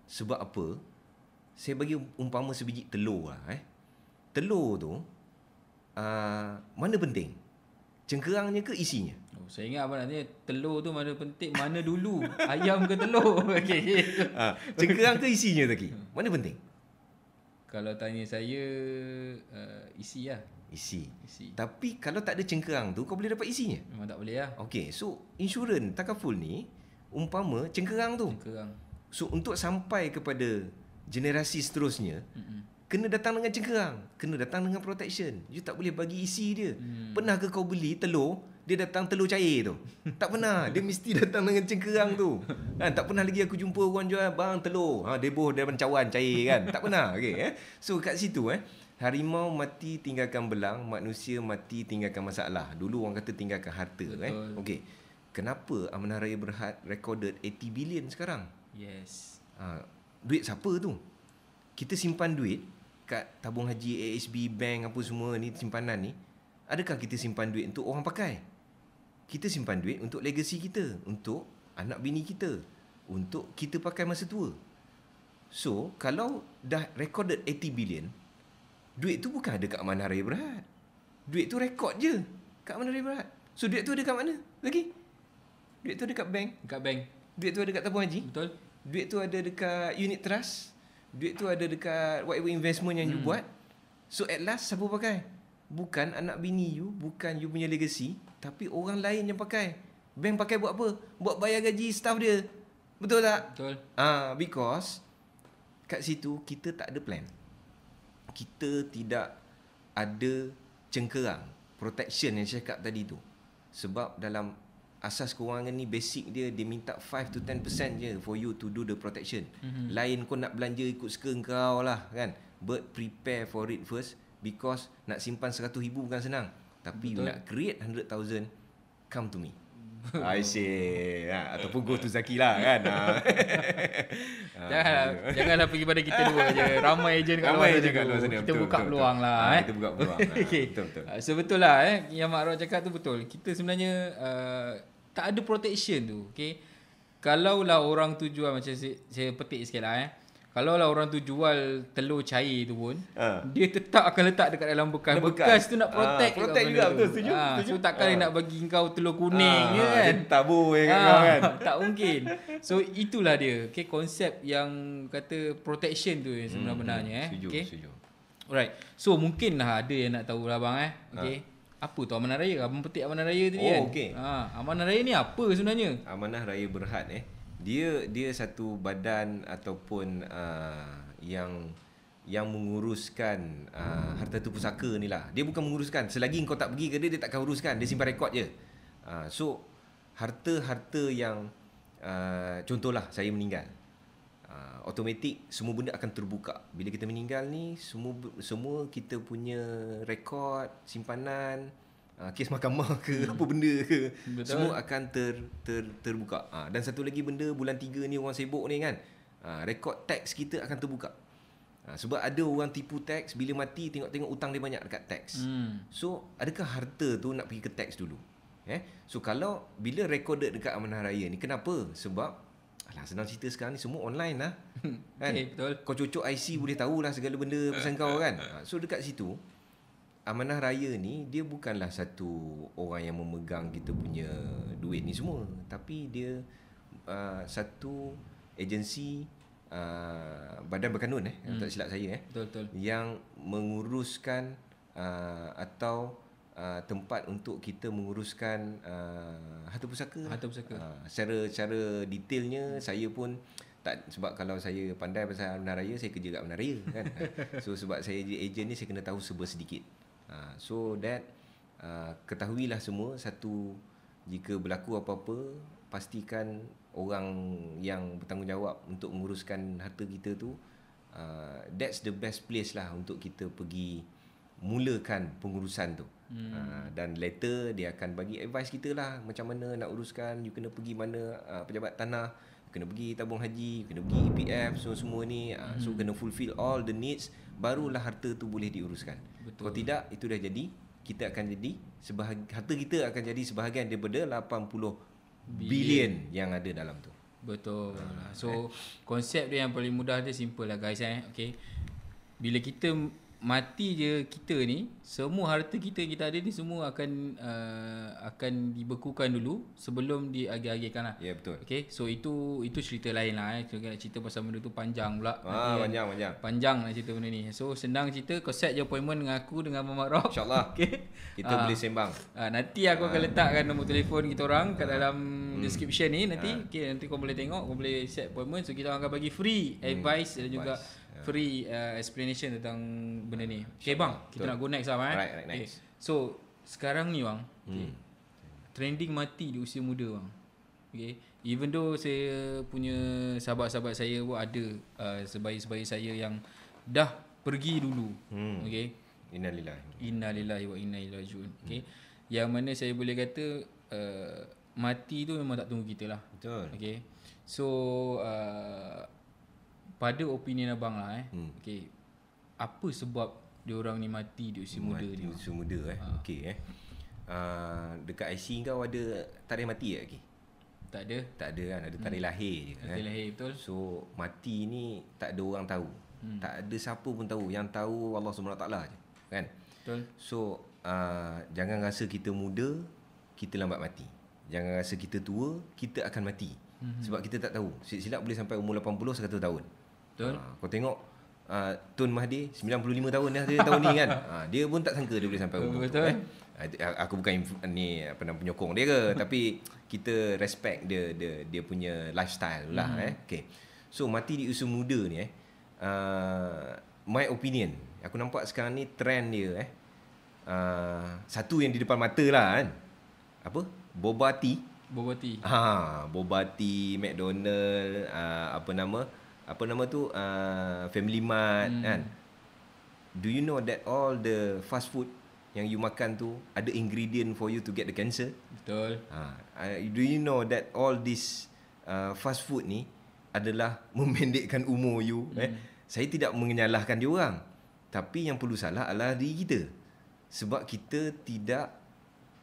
Sebab apa? Saya bagi umpama sebiji telur lah eh. Telur tu uh, mana penting? Cengkerangnya ke isinya? Oh, saya ingat apa nanti telur tu mana penting? Mana dulu? Ayam ke telur? Okey uh, cengkerang ke isinya tadi mana penting? Kalau tanya saya uh, isi lah. Isi. isi. Tapi kalau tak ada cengkerang tu kau boleh dapat isinya? Memang tak boleh lah. Okey, so insurans takaful ni umpama cengkerang tu. Cengkerang. So untuk sampai kepada generasi seterusnya Mm-mm. kena datang dengan cengkerang, kena datang dengan protection. You tak boleh bagi isi dia. Mm. Pernah ke kau beli telur dia datang telur cair tu. tak pernah. Dia mesti datang dengan cengkerang tu. Kan tak pernah lagi aku jumpa orang jual bang telur. Ha deboh dalam cawan cair kan. tak pernah. Okey eh. So kat situ eh Harimau mati tinggalkan belang, manusia mati tinggalkan masalah. Dulu orang kata tinggalkan harta eh. Okey. Kenapa Amanah Raya Berhad recorded 80 billion sekarang? Yes. Ha, duit siapa tu? Kita simpan duit kat tabung haji ASB bank apa semua ni simpanan ni. Adakah kita simpan duit untuk orang pakai? Kita simpan duit untuk legacy kita, untuk anak bini kita, untuk kita pakai masa tua. So, kalau dah recorded 80 billion, Duit tu bukan ada kat mana Raya Berhad. Duit tu rekod je kat mana Raya Berhad. So duit tu ada kat mana lagi? Duit tu ada kat bank. Dekat bank. Duit tu ada kat tabung haji. Betul. Duit tu ada dekat unit trust. Duit tu ada dekat whatever investment yang hmm. you buat. So at last siapa pakai? Bukan anak bini you, bukan you punya legacy, tapi orang lain yang pakai. Bank pakai buat apa? Buat bayar gaji staff dia. Betul tak? Betul. Ah, uh, because kat situ kita tak ada plan kita tidak ada cengkerang protection yang saya cakap tadi tu sebab dalam asas kewangan ni basic dia dia minta 5 to 10% je for you to do the protection mm-hmm. lain kau nak belanja ikut suka kau lah kan but prepare for it first because nak simpan 100 ribu bukan senang tapi Betul. nak create 100,000 come to me I see. Ha, ataupun go to Zaki lah kan. Ha. janganlah, janganlah pergi pada kita dua je. Ramai ejen kat luar je kat luar sana. Kita buka betul, peluang betul. lah. Ha, eh. Kita buka peluang. okay. Betul, betul. So betul lah eh. Yang Mak Rod cakap tu betul. Kita sebenarnya uh, tak ada protection tu. Okay. Kalau lah orang tu jual macam saya, saya petik sikit lah eh. Kalau lah orang tu jual telur cair tu pun Ha. Dia tetap akan letak dekat dalam bekas Bekas, bekas. tu nak Ah, protect protect benda juga, tu. betul, setuju, Ah, setuju. So takkan dia Ah. nak bagi kau telur kuning Ah, je kan dia tabur je kat Ah, kau kan. Tak mungkin So itulah dia okay, Konsep yang kata protection tu sebenar-benarnya eh. Hmm, Setuju, okay. setuju. Alright So mungkin lah ada yang nak tahu lah bang eh okay. Apa tu amanah raya Abang petik amanah raya tadi Ah. Oh, kan okey. ha, Amanah raya ni apa sebenarnya Amanah Raya Berhad eh. Dia dia satu badan ataupun uh, yang yang menguruskan uh, harta tu pusaka ni lah. Dia bukan menguruskan. Selagi kau tak pergi ke dia, dia takkan uruskan. Dia simpan rekod je. Uh, so, harta-harta yang uh, contohlah saya meninggal. Automatik semua benda akan terbuka. Bila kita meninggal ni semua semua kita punya rekod, simpanan, uh, kes mahkamah ke apa benda ke Betul. semua akan ter, ter terbuka. Uh, dan satu lagi benda bulan 3 ni orang sibuk ni kan. Uh, rekod teks kita akan terbuka. Uh, sebab ada orang tipu teks bila mati tengok-tengok hutang dia banyak dekat teks. hmm. So, adakah harta tu nak pergi ke tax dulu? Eh? So, kalau bila recorded dekat Amanah Raya ni, kenapa? Sebab, alah senang cerita sekarang ni semua online lah. kan? Okay, betul. Kau cocok IC boleh tahulah segala benda pasal kau kan. Ha, So, dekat situ, Amanah Raya ni, dia bukanlah satu orang yang memegang kita punya duit ni semua. Tapi dia uh, satu agensi uh, badan berkanun eh, hmm. tak silap saya eh Betul betul yang menguruskan uh, atau uh, tempat untuk kita menguruskan uh, harta pusaka. Harta pusaka. Uh, secara secara detailnya saya pun tak sebab kalau saya pandai pasal Amanah Raya saya kerja kat Amanah Raya kan. so sebab saya jadi ejen ni saya kena tahu serba sedikit. Uh, so that uh, ketahuilah semua satu jika berlaku apa-apa pastikan orang yang bertanggungjawab untuk menguruskan harta kita tu uh, that's the best place lah untuk kita pergi mulakan pengurusan tu. Hmm. Uh, dan later dia akan bagi advice kita lah macam mana nak uruskan, you kena pergi mana uh, pejabat tanah, you kena pergi tabung haji, you kena pergi EPF semua semua ni. Uh, hmm. so kena fulfill all the needs barulah harta tu boleh diuruskan. Betul. Kalau tidak itu dah jadi kita akan jadi sebahagian harta kita akan jadi sebahagian daripada 80 bilion yang ada dalam tu. Betul. So konsep dia yang paling mudah dia simple lah guys eh. Okay. Bila kita mati je kita ni, semua harta kita yang kita ada ni semua akan uh, akan dibekukan dulu sebelum diagih-agihkan lah. Ya betul. Okay, so itu itu cerita lain lah eh. Nak cerita pasal benda tu panjang pula. Ah kan. panjang panjang. Panjang lah cerita benda ni. So senang cerita kau set je appointment dengan aku dengan Muhammad Rock. InsyaAllah Okay. kita boleh sembang. Ah, nanti aku akan letakkan nombor telefon kita orang kat dalam Hmm. description ni nanti. Okay, nanti kau boleh tengok, kau boleh set appointment. So kita akan bagi free advice dan juga Hmm. Advice. Free uh, explanation tentang benda ni. Okay bang, kita Betul. nak go next lah bang. eh. Alright, alright, Okay. next. So sekarang ni bang, okay, Hmm. trending mati di usia muda bang. Okay. Even though saya punya sahabat-sahabat saya pun ada uh, sebaik-sebaik saya yang dah pergi dulu. Hmm. Okay. Innalillah. Innalillahi wa inna ilaihi rajiun. Okay. Yang mana saya boleh kata uh, mati tu memang tak tunggu kita lah. Betul. Okay. So uh, pada opinion abang lah eh. Hmm. Okay. Apa sebab dia orang ni mati di usia muda Mati ni? Usia muda eh. Ha. Okey eh. Uh, dekat IC kau ada tarikh mati tak lagi? Tak ada. Tak ada kan, ada tarikh lahir je kan. Mati lahir betul. So mati ni tak ada orang tahu. Hmm. Tak ada siapa pun tahu. Yang tahu Allah SWT je. Kan? Betul. So uh, jangan rasa kita muda, kita lambat mati. Jangan rasa kita tua, kita akan mati. Hmm. Sebab kita tak tahu. Silap-silap boleh sampai umur 80 100 tahun. Betul. Ha, kau tengok uh, Tun Mahathir 95 tahun dah dia tahun ni kan. Ha, dia pun tak sangka dia boleh sampai umur tu eh. Aku bukan inf- ni apa nama penyokong dia ke tapi kita respect dia dia dia punya lifestyle lah Hmm. eh. Okay. So mati di usia muda ni eh. Uh, my opinion. Aku nampak sekarang ni trend dia eh. Uh, satu yang di depan mata lah kan. Apa? Boba tea. Boba tea. Ha, boba tea, McDonald, uh, apa nama? Apa nama tu? Uh, Family Mart hmm. kan. Do you know that all the fast food yang you makan tu ada ingredient for you to get the cancer? Betul. Ha, uh, do you know that all this uh, fast food ni adalah memendekkan umur you hmm. eh? Saya tidak menyalahkan dia orang. Tapi yang perlu salah adalah diri kita. Sebab kita tidak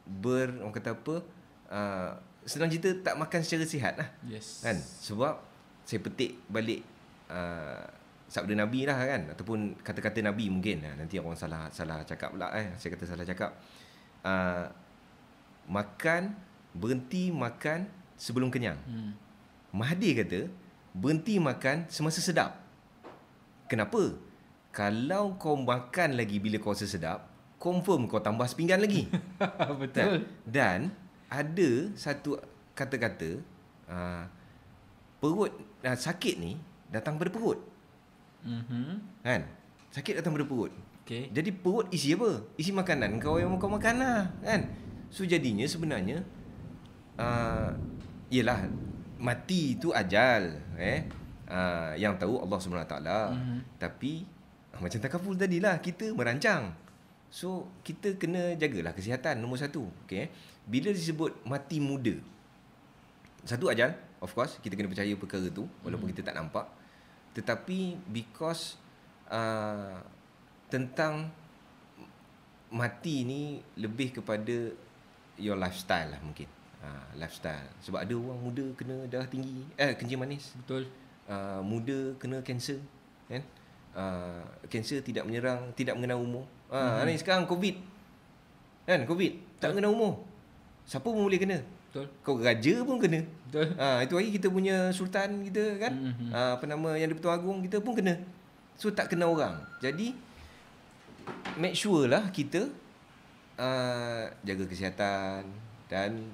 ber orang kata apa? Uh, senang cerita tak makan secara sihat lah. Yes. Kan? Sebab saya petik balik uh, sabda Nabi lah kan. Ataupun kata-kata Nabi mungkin. Ha, nanti orang salah salah cakap pula eh. Saya kata salah cakap. Uh, makan berhenti makan sebelum kenyang. Hmm. Mahathir kata berhenti makan semasa sedap. Kenapa? Kalau kau makan lagi bila kau rasa sedap confirm kau tambah sepinggan lagi. Betul. dan ada satu kata-kata uh, perut uh, sakit ni datang pada perut. Mhm. kan? Sakit datang pada perut. Okay. jadi perut isi apa? Isi makanan. Kau yang kau makan lah kan? So jadinya sebenarnya uh, yelah mati tu ajal eh? Uh, yang tahu Allah SWT Mhm. tapi uh, macam takaful tadi lah kita merancang. So kita kena jagalah kesihatan nombor satu okay? Bila disebut mati muda satu ajal of course kita kena percaya perkara tu walaupun kita tak nampak. Tetapi because uh, tentang mati ni lebih kepada your lifestyle lah mungkin. Uh, lifestyle. Sebab ada orang muda kena darah tinggi eh kencing manis. Betul. uh, muda kena kanser kan? Uh, kanser tidak menyerang tidak mengenal umur. Uh, ni sekarang covid. Kan covid. Tak mengenal umur. Siapa pun boleh kena Betul. kau raja pun kena Betul. Ha, itu hari kita punya sultan kita kan. Mhm. Mm-hmm. Ha, apa nama yang di-Pertuan Agong kita pun kena. So tak kena orang. Jadi make sure lah kita uh, jaga kesihatan dan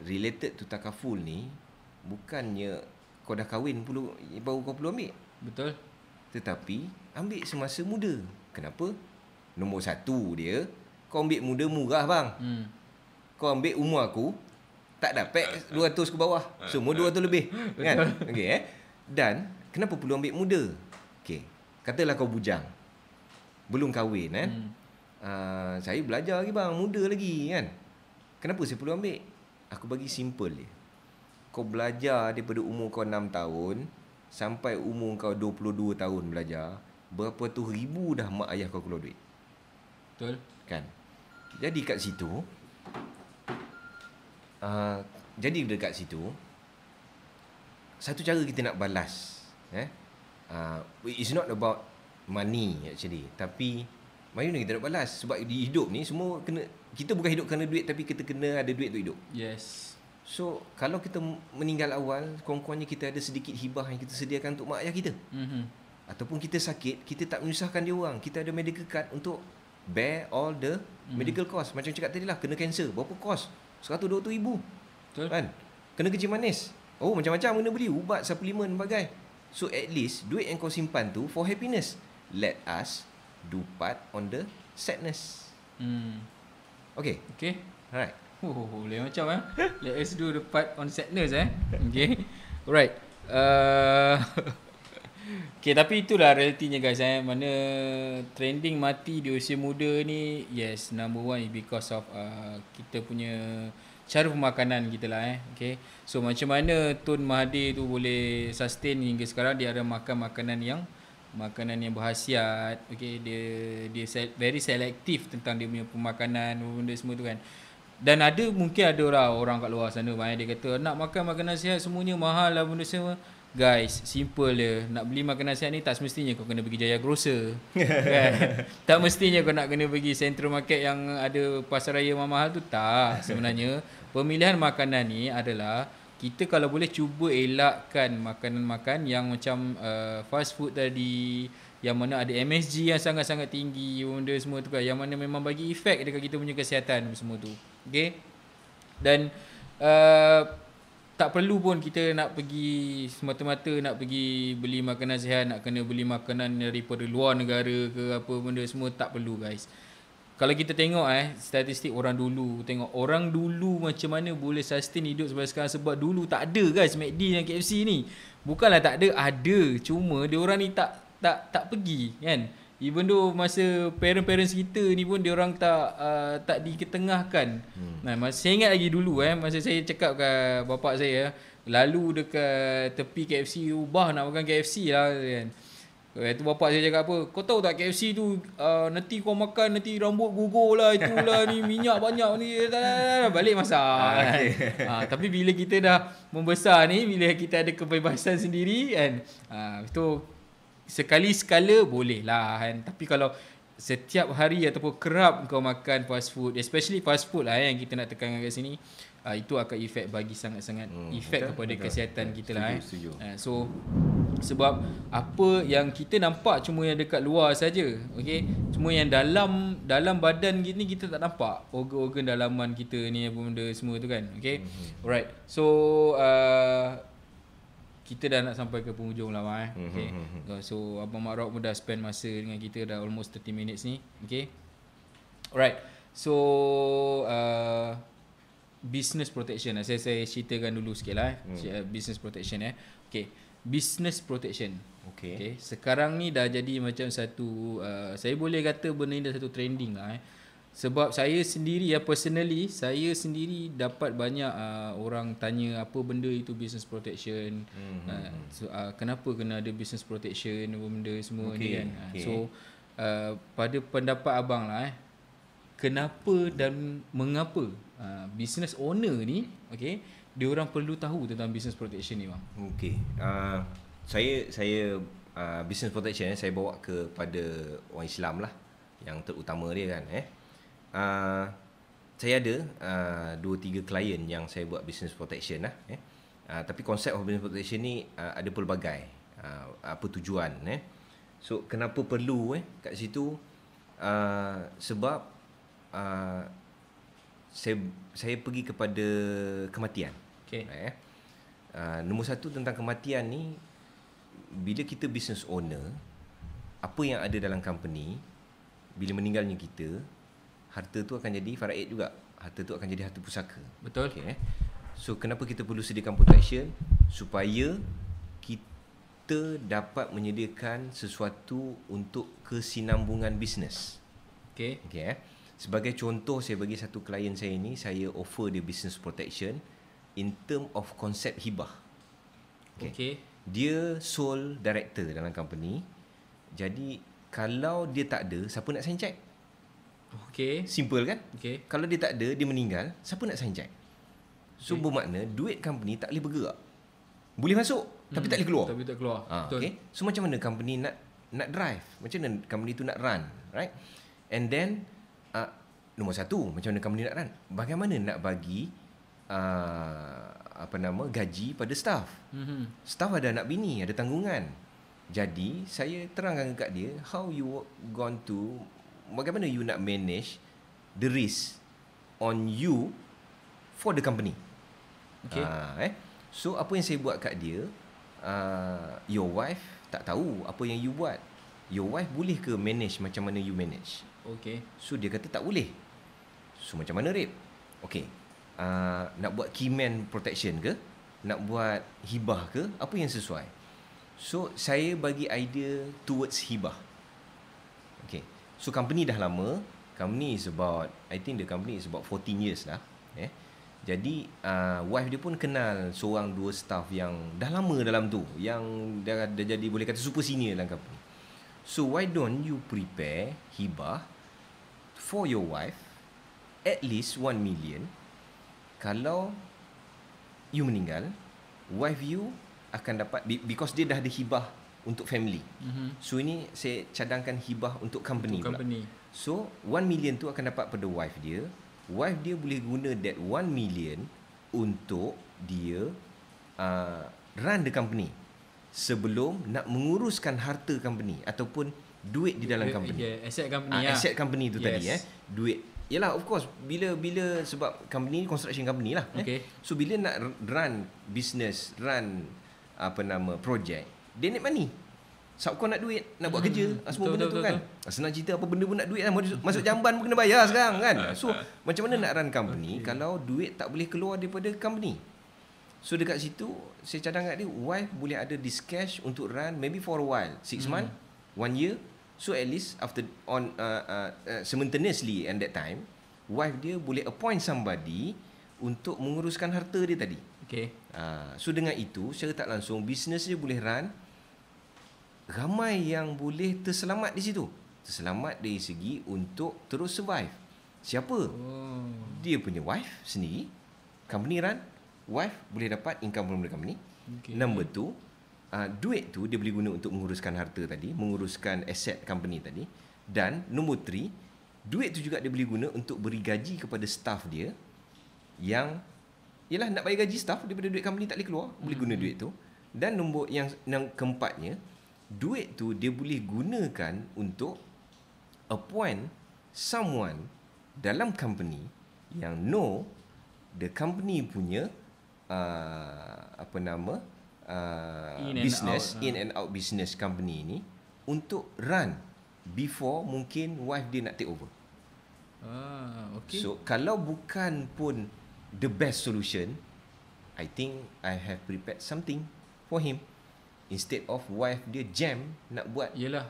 related to takaful ni bukannya kau dah kahwin perlu baru kau perlu ambil. Betul. Tetapi ambil semasa muda. Kenapa? Nombor satu dia kau ambil muda murah bang. Hmm. Kau ambil umur aku tak dapat 200 ke bawah. Semua 200 lebih. Kan? Okey eh. Dan kenapa perlu ambil muda? Okey. Katalah kau bujang. Belum kahwin kan? Hmm. Uh, saya belajar lagi bang, muda lagi kan. Kenapa saya perlu ambil? Aku bagi simple je. Kau belajar daripada umur kau 6 tahun sampai umur kau 22 tahun belajar, berapa tu ribu dah mak ayah kau keluar duit. Betul. Kan? Jadi kat situ uh, jadi dekat situ satu cara kita nak balas eh? Uh, it's not about money actually. Tapi mana kita nak balas. Sebab di hidup ni semua kena kita bukan hidup kerana duit tapi kita kena ada duit untuk hidup. Yes. so kalau kita meninggal awal kurang-kurangnya kita ada sedikit hibah yang kita sediakan untuk mak ayah kita. Mhm. ataupun kita sakit kita tak menyusahkan dia orang. Kita ada medical card untuk bear all the Hmm. medical cost. Macam cakap tadi lah kena cancer. Berapa cost 120 ribu Betul. kan kena kencing manis oh macam-macam kena beli ubat suplemen bagai so at least duit yang kau simpan tu for happiness let us do part on the sadness Hmm. okay Okay. alright Oh, boleh macam eh. Let us do the part on sadness eh. Okay. Alright. Uh, okay, tapi itulah realitinya guys eh. Mana trending mati di usia muda ni, yes, number one is because of uh, kita punya cara pemakanan kita lah eh. Okay. So macam mana Tun Mahathir tu boleh sustain hingga sekarang dia ada makan makanan yang makanan yang berhasiat okay dia dia very selektif tentang dia punya pemakanan benda semua tu kan dan ada mungkin ada orang orang kat luar sana banyak dia kata nak makan makanan sihat semuanya mahal lah benda semua guys simple je. Nak beli makanan sihat ni tak semestinya kau kena pergi Jaya Grocer. Kan? Tak mestinya kau nak kena pergi Central Market yang ada pasar raya mahal tu. Tak sebenarnya pemilihan makanan ni adalah kita kalau boleh cuba elakkan makanan-makan yang macam uh, fast food tadi yang mana ada MSG yang sangat-sangat tinggi benda semua tu kan yang mana memang bagi efek dekat kita punya kesihatan semua tu. Okey? Dan uh, tak perlu pun kita nak pergi semata-mata nak pergi beli makanan sihat nak kena beli makanan daripada luar negara ke apa benda semua tak perlu guys. Kalau kita tengok eh statistik orang dulu tengok orang dulu macam mana boleh sustain hidup sampai sekarang sebab dulu tak ada guys McD dan KFC ni. Bukanlah tak ada ada. Cuma dia orang ni tak tak tak pergi kan even though masa parent-parents kita ni pun dia orang tak uh, tak diketengahkan hmm. nah masa saya ingat lagi dulu eh masa saya cakap ke bapak saya lalu dekat tepi KFC ubah nak makan KFC lah kan Eh, tu bapak saya cakap apa Kau tahu tak KFC tu uh, Nanti kau makan Nanti rambut gugur lah Itulah ni Minyak banyak ni Balik masak Ah, kan. okey. ha, Tapi bila kita dah Membesar ni Bila kita ada kebebasan sendiri kan ha, Itu sekali sekala boleh lah kan. Tapi kalau setiap hari ataupun kerap kau makan fast food, especially fast food lah eh, yang kita nak tekankan kat sini, uh, itu akan efek bagi sangat-sangat hmm, efek betul, kepada betul, kesihatan betul, kita lah eh. Uh, so sebab apa yang kita nampak cuma yang dekat luar saja, okey. Cuma yang dalam dalam badan gini kita tak nampak organ-organ dalaman kita ni apa benda semua tu kan, okey. Hmm. Alright. So uh, kita dah nak sampai ke penghujung lah eh. Mhm, okay. Mm-hmm. So Abang Mak Rock pun dah spend masa dengan kita dah almost 30 minutes ni. Okay. Alright. So uh, business protection. Saya saya ceritakan dulu sikit lah eh. Mm. Business protection eh. Okay. Business protection. Okay. okay. Sekarang ni dah jadi macam satu, uh, saya boleh kata benda ni dah satu trending lah eh. Sebab saya sendiri ya personally saya sendiri dapat banyak uh, orang tanya apa benda itu business protection. Mm-hmm. Uh, so uh, kenapa kena ada business protection apa benda semua okay. ni kan. Okay. So uh, pada pendapat abang lah eh kenapa dan mengapa uh, business owner ni okey dia orang perlu tahu tentang business protection ni bang. Okey. Uh, saya saya uh, business protection saya bawa kepada orang Islam lah yang terutama dia kan eh uh, saya ada uh, dua tiga klien yang saya buat business protection lah eh. Uh, tapi konsep of business protection ni uh, ada pelbagai uh, apa tujuan eh. So kenapa perlu eh kat situ uh, sebab uh, saya saya pergi kepada kematian. Okay. Eh. Uh, nombor satu tentang kematian ni bila kita business owner apa yang ada dalam company bila meninggalnya kita harta tu akan jadi faraid juga. Harta tu akan jadi harta pusaka. Betul. Okay, eh. So kenapa kita perlu sediakan protection supaya kita dapat menyediakan sesuatu untuk kesinambungan bisnes. Okay. Okay. Eh. Sebagai contoh saya bagi satu klien saya ini saya offer dia business protection in term of konsep hibah. Okay. okay. Dia sole director dalam company. Jadi kalau dia tak ada, siapa nak sign check? Okay. Simple kan? Okay. Kalau dia tak ada, dia meninggal, siapa nak sign check? So okay. bermakna duit company tak boleh bergerak. Boleh masuk hmm. tapi tak boleh keluar. Tapi tak keluar. Ha, Betul. Okay. So macam mana company nak nak drive? Macam mana company tu nak run, right? And then uh, nombor satu, macam mana company nak run? Bagaimana nak bagi uh, apa nama gaji pada staff? Mm-hmm. Staff ada anak bini, ada tanggungan. Jadi saya terangkan dekat dia how you going to bagaimana you nak manage the risk on you for the company. Okay. Uh, eh. So apa yang saya buat kat dia, uh, your wife tak tahu apa yang you buat. Your wife boleh ke manage macam mana you manage? Okay. So dia kata tak boleh. So macam mana rip? Okay. Uh, nak buat key man protection ke? Nak buat hibah ke? Apa yang sesuai? So saya bagi idea towards hibah. Okay. So company dah lama. Company is about I think the company is about 14 years lah eh. Jadi uh, wife dia pun kenal Seorang dua staff yang Dah lama dalam tu Yang dah, dah jadi boleh kata super senior dalam company. So why don't you prepare Hibah For your wife At least 1 million? Kalau You meninggal Wife you Akan dapat Because dia dah ada hibah untuk family. Mm-hmm. So ini saya cadangkan hibah untuk company. Untuk company. So 1 million tu akan dapat pada wife dia. Wife dia boleh guna that 1 million untuk dia uh, run the company sebelum nak menguruskan harta company ataupun duit di dalam company. Yeah, asset company. Uh, asset company tu yes. tadi eh. Duit Yalah of course bila bila sebab company ni construction company lah eh. okay. eh. So bila nak run business, run apa nama project dia need money. Sebab kau nak duit Nak buat hmm. kerja. Ah, Semua betul, benda betul, tu kan. betul. Senang cerita apa benda pun nak duit lah. Masuk jamban pun kena bayar sekarang kan. So macam mana nak run company okay. Kalau duit tak boleh keluar daripada company? So dekat situ Saya cadang kat dia Wife boleh ada this cash Untuk run Maybe for a while. Six hmm. month One year. So at least After on uh, uh, uh, Simultaneously And that time Wife dia boleh appoint somebody Untuk menguruskan harta dia tadi. Okay. Uh, So dengan itu Secara tak langsung Business dia boleh run ramai yang boleh terselamat di situ. Terselamat dari segi untuk terus survive. Siapa? Oh. Dia punya wife sendiri. Company run. Wife boleh dapat income from the company. Okay. Number two, uh, duit tu dia boleh guna untuk menguruskan harta tadi, menguruskan aset company tadi dan nombor three, duit tu juga dia boleh guna untuk beri gaji kepada staff dia yang Yelah nak bayar gaji staff daripada duit company tak boleh keluar, boleh guna duit tu. Dan nombor yang yang keempatnya, duit tu dia boleh gunakan untuk appoint someone dalam company yang know the company punya uh, apa nama uh, In and business out, ha. in and out business company ni untuk run before mungkin wife dia nak take over. Ah, okay. So kalau bukan pun the best solution, I think I have prepared something for him instead of wife dia jam nak buat Yelah.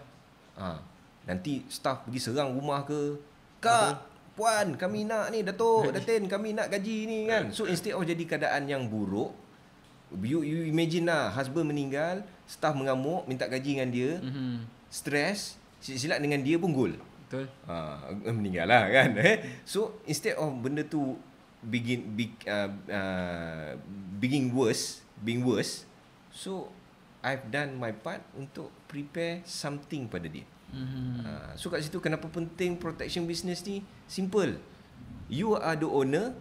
ha, nanti staff pergi serang rumah ke kak puan kami nak ni datuk datin kami nak gaji ni kan so instead of jadi keadaan yang buruk you, you imagine lah husband meninggal staff mengamuk minta gaji dengan dia Mhm. stres silat dengan dia pun gol Betul. Ha, meninggal lah kan eh? So instead of benda tu begin be, uh, uh, being worse, being worse, so I've done my part untuk prepare something pada dia. Mhm. Uh, so kat situ kenapa penting protection business ni? Simple. You are the owner,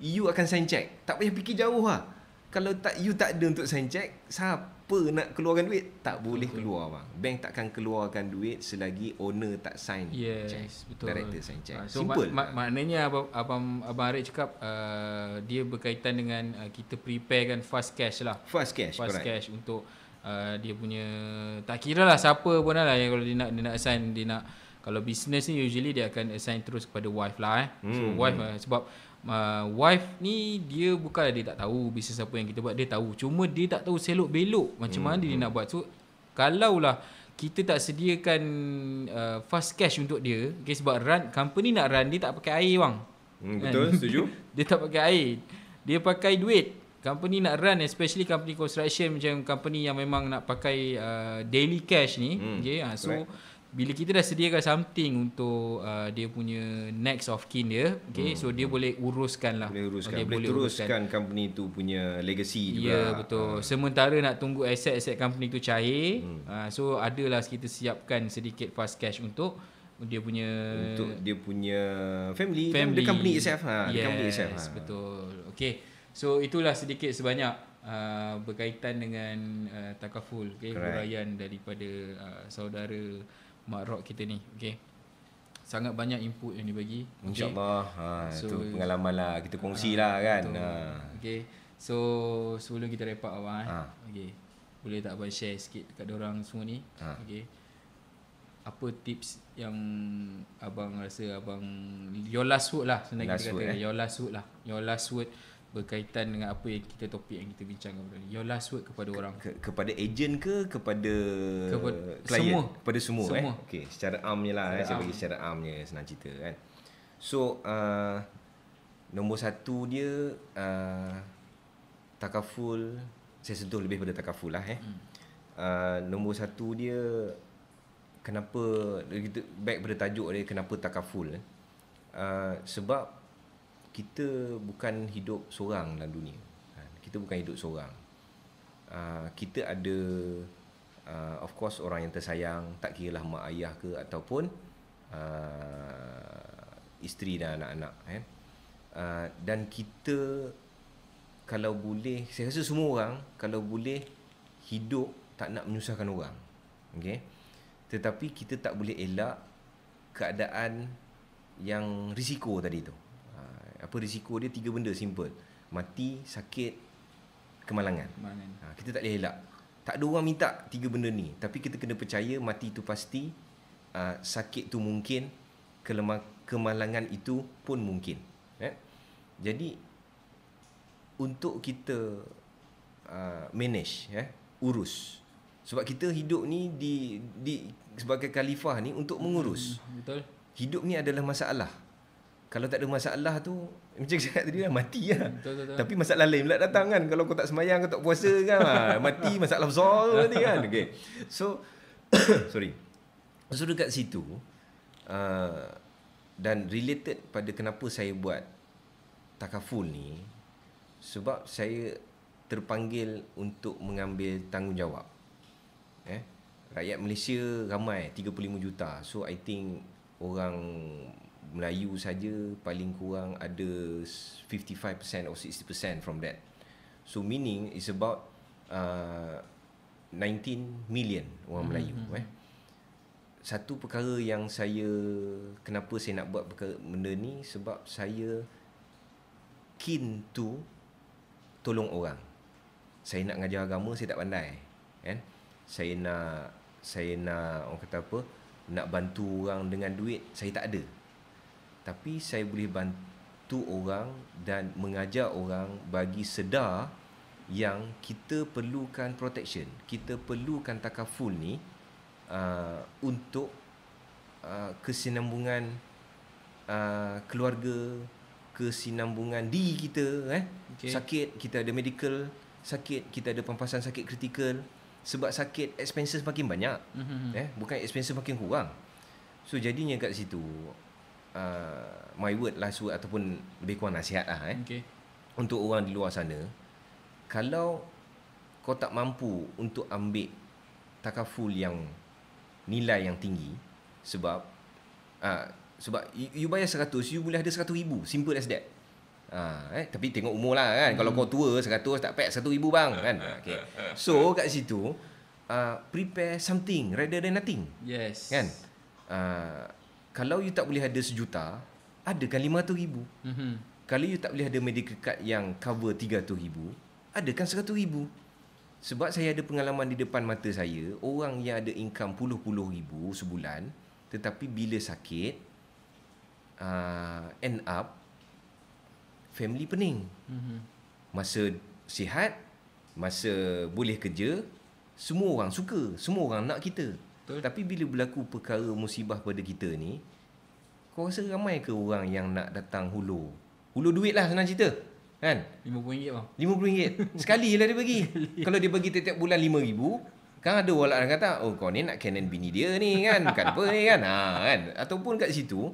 you akan sign check. Tak payah fikir jauh lah. Kalau tak you tak ada untuk sign check, siapa nak keluarkan duit? Tak boleh keluar bang. Bank takkan keluarkan duit selagi owner tak sign Yes, check. betul. Director sign check. Ah, so Simple. Mak, mak, maknanya abang abang abang Arif cakap uh, dia berkaitan dengan uh, kita preparekan fast cash lah. Fast cash, fast correct. cash untuk uh, dia punya tak kira lah siapa pun lah yang kalau dia nak dia nak assign dia nak kalau business ni usually dia akan assign terus kepada wife lah eh. So Hmm, wife uh, sebab uh, wife ni dia bukanlah dia tak tahu bisnes apa yang kita buat dia tahu cuma dia tak tahu selok belok macam mana Hmm, dia nak buat so kalaulah kita tak sediakan uh, fast cash untuk dia okay, sebab run company nak run dia tak pakai air bang Hmm, Kan? betul, setuju? dia tak pakai air dia pakai duit company nak run especially company construction macam company yang memang nak pakai uh, daily cash ni Hmm, okay, uh, so correct. Bila kita dah sediakan something untuk uh, dia punya next of kin dia okay, so dia boleh uruskan lah Hmm. Boleh uruskan. dia Boleh, teruskan company tu punya legacy juga. Ya betul. Sementara nak tunggu aset-aset company tu cair, hmm. uh, so adalah kita siapkan sedikit fast cash untuk dia punya Untuk dia punya family, family the company itself. Ha, yes, the company itself. Ha. betul. Okay. So itulah sedikit sebanyak uh, berkaitan dengan uh, takaful, okay, huraian daripada uh, saudara Mak Rock kita ni. Okay. Sangat banyak input yang dibagi. Okay. InsyaAllah. Ha, So, so, tu pengalaman lah. Kita kongsi Ah, lah kan. betul. Ha. Okay. So sebelum kita wrap up abang eh. Ha. Okay. Boleh tak abang share sikit dekat orang semua ni? Ha. Okay. Apa tips yang abang rasa abang your last word lah senang Last kita word, kata eh. your last word lah. Your last word berkaitan dengan apa yang kita topik yang kita bincangkan pada ni. Your last word kepada orang. Ke, kepada ejen ke kepada Kepada- klien? semua. Kepada semua, Semua. eh. Okey, secara amnya lah Secara eh. saya am. bagi secara amnya senang cerita kan. So uh, nombor satu dia uh, takaful saya sentuh lebih pada takaful lah eh. Hmm. Uh, nombor satu dia kenapa kita back pada tajuk dia kenapa takaful eh. Uh, sebab kita bukan hidup seorang dalam dunia. Ha, Kita bukan hidup seorang. Uh, kita ada uh, of course orang yang tersayang, tak kira lah mak ayah ke ataupun isteri dan anak-anak kan. Dan kita kalau boleh, saya rasa semua orang kalau boleh hidup tak nak menyusahkan orang. Okay? Tetapi kita tak boleh elak keadaan yang risiko tadi tu. Ha, apa risiko dia? Tiga benda simple. Mati, sakit, kemalangan. Ni? Ha, kita tak boleh elak. Tak ada orang minta tiga benda ni. Tapi kita kena percaya mati tu pasti, uh, sakit tu mungkin, kelema- kemalangan itu pun mungkin. Eh? Jadi, untuk kita uh, manage, eh, urus. Sebab kita hidup ni di, di sebagai khalifah ni untuk mengurus. Hmm, Betul? Hidup ni adalah masalah. Kalau tak ada masalah tu macam saya tadi lah mati lah. Betul, betul, betul. Tapi masalah lain pula datang kan. Kalau kau tak semayang, kau tak puasa kan. mati masalah besar tu nanti kan. Okay. So, sorry. So dekat situ, uh, dan related pada kenapa saya buat takaful ni, sebab saya terpanggil untuk mengambil tanggungjawab. Eh, rakyat Malaysia ramai 35 juta. So I think orang Melayu saja paling kurang ada 55% or 60% from that. So meaning is about uh, 19 million orang Melayu mm-hmm. eh. Satu perkara yang saya kenapa saya nak buat perkara benda ni sebab saya keen to tolong orang. Saya nak ngajar agama saya tak pandai kan. Saya nak saya nak orang kata apa? Nak bantu orang dengan duit saya tak ada. Tapi saya boleh bantu orang dan mengajar orang bagi sedar yang kita perlukan protection. Kita perlukan takaful ni uh, untuk uh, kesinambungan uh, keluarga, kesinambungan diri kita eh okay. sakit kita ada medical sakit kita ada pampasan sakit kritikal sebab sakit expenses makin banyak mm-hmm. eh bukan expenses makin kurang so jadinya kat situ uh, my word last word ataupun lebih kurang nasihat lah eh okay. untuk orang di luar sana kalau kau tak mampu untuk ambil takaful yang nilai yang tinggi sebab uh, sebab you, you bayar 100 You boleh ada 100 ribu Simple as that ha, eh? Tapi tengok umur lah kan hmm. Kalau kau tua 100 tak pack 1 ribu bang kan? okay. So kat situ uh, Prepare something Rather than nothing Yes kan? Uh, kalau you tak boleh ada sejuta Adakan 500 ribu mm-hmm. Kalau you tak boleh ada medical card Yang cover 300 ribu Adakan 100 ribu sebab saya ada pengalaman di depan mata saya Orang yang ada income puluh-puluh ribu sebulan Tetapi bila sakit uh, end up family pening. Mm-hmm. Masa sihat, masa boleh kerja, semua orang suka, semua orang nak kita. Betul. Tapi bila berlaku perkara musibah pada kita ni, kau rasa ramai ke orang yang nak datang hulu? Hulu duit lah senang cerita. Kan? RM50 bang. RM50. Sekali lah dia bagi. Kalau dia bagi tiap-tiap bulan RM5,000, kan ada orang yang kata, oh kau ni nak canon bini dia ni kan? Bukan apa ni kan? Ha, kan? Ataupun kat situ,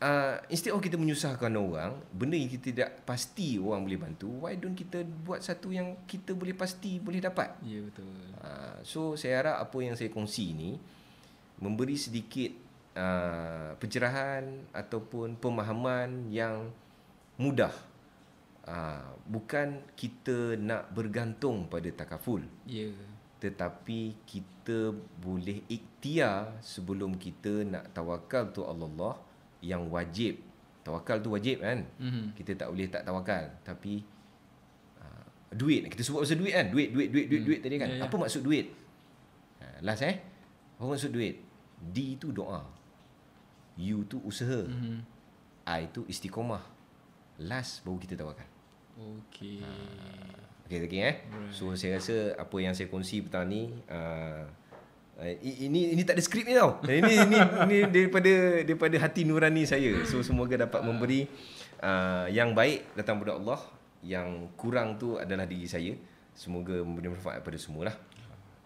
uh, instead of kita menyusahkan orang benda yang kita tidak pasti orang boleh bantu why don't kita buat satu yang kita boleh pasti boleh dapat? Ya yeah, betul. Uh, so saya harap apa yang saya kongsi ini memberi sedikit uh, pencerahan ataupun pemahaman yang mudah. Uh, bukan kita nak bergantung pada takaful. Ya. Yeah. tetapi kita boleh ikhtiar sebelum kita nak tawakal tu Allah yang wajib. Tawakal tu wajib kan? Mm-hmm. kita tak boleh tak tawakal tapi uh, duit. Kita sebut pasal duit kan? Duit duit duit duit mm. duit tadi kan? Yeah, yeah. apa maksud duit? Uh, last eh? Apa maksud duit? D tu doa. U tu usaha. Mm-hmm. I tu istiqomah. Last baru kita tawakal. Okey. Uh, okey lagi eh? Right. so saya rasa apa yang saya kongsi petang ni Uh, ini ini tak ada skrip ni tau. Ini ini ini daripada daripada hati nurani saya. So semoga dapat memberi uh, yang baik datang daripada Allah, yang kurang tu adalah diri saya. Semoga memberi manfaat kepada semua lah.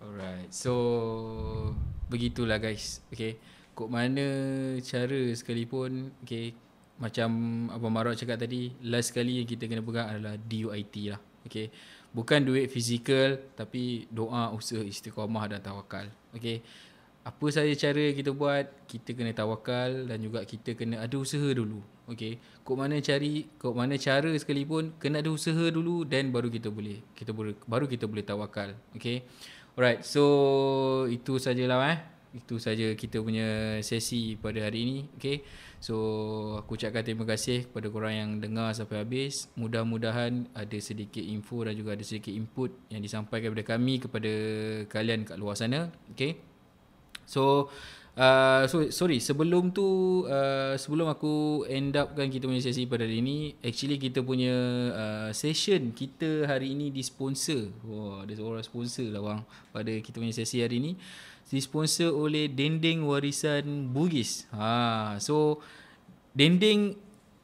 Alright. So begitulah guys. Okay. Kok mana cara sekalipun okay, macam Abang Marok cakap tadi, last sekali yang kita kena pegang adalah DUIT lah. Okay. Bukan duit fizikal tapi doa, usaha, istiqamah dan tawakal. Okay. Apa saja cara kita buat, kita kena tawakal dan juga kita kena ada usaha dulu. Okay. Kok mana cari, kok mana cara sekalipun, kena ada usaha dulu dan baru kita boleh. Kita boleh baru kita boleh tawakal. Okay. Alright. So, itu sajalah eh. Itu saja kita punya sesi pada hari ini. Okay. So aku ucapkan terima kasih kepada korang yang dengar sampai habis. Mudah-mudahan ada sedikit info dan juga ada sedikit input yang disampaikan kepada kami kepada kalian kat luar sana. Okay. So uh, so sorry sebelum tu uh, sebelum aku end up kan kita punya sesi pada hari ini actually kita punya uh, session kita hari ini disponsor. Wah, ada seorang sponsor lah bang pada kita punya sesi hari ini disponsor oleh Dendeng Warisan Bugis. Ha, so dendeng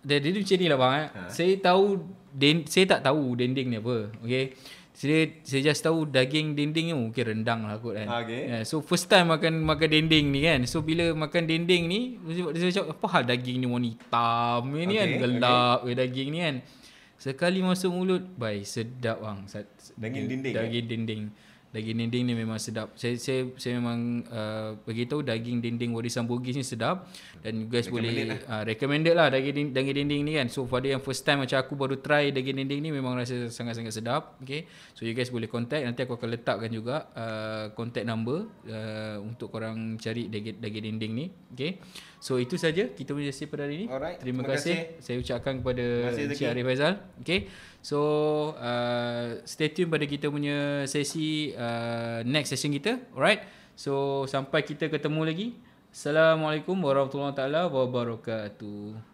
dia, dia macam ni lah bang eh. Ha. Saya tahu den, saya tak tahu dendeng ni apa. Okay. Saya, saya just tahu daging dendeng ni mungkin rendang lah kot kan. Okay. Yeah, so first time makan makan dendeng ni kan. So bila makan dendeng ni, saya cakap apa hal daging ni warna hitam ni okay. kan. Gelap okay. daging ni kan. Sekali masuk mulut, bye sedap bang. Sa- Daging dinding, eh? Daging dinding. Ni memang sedap. Saya saya saya memang uh, beritahu daging dinding warisan Bugis ni sedap dan you guys boleh uh, recommended lah daging daging dinding ni kan. So pada yang first time macam aku baru try daging dinding ni memang rasa sangat-sangat sedap. Okay. So you guys boleh contact nanti aku akan letakkan juga uh, contact number uh, untuk korang cari daging daging dinding ni. Okay. So itu saja kita punya sesi pada hari ini. Alright, Terima, terima kasih. Saya ucapkan kepada kasih, Encik Arif Faizal. Okay. So uh, stay tune pada kita punya sesi uh, next session kita. Alright. So sampai kita ketemu lagi. Assalamualaikum warahmatullahi wabarakatuh.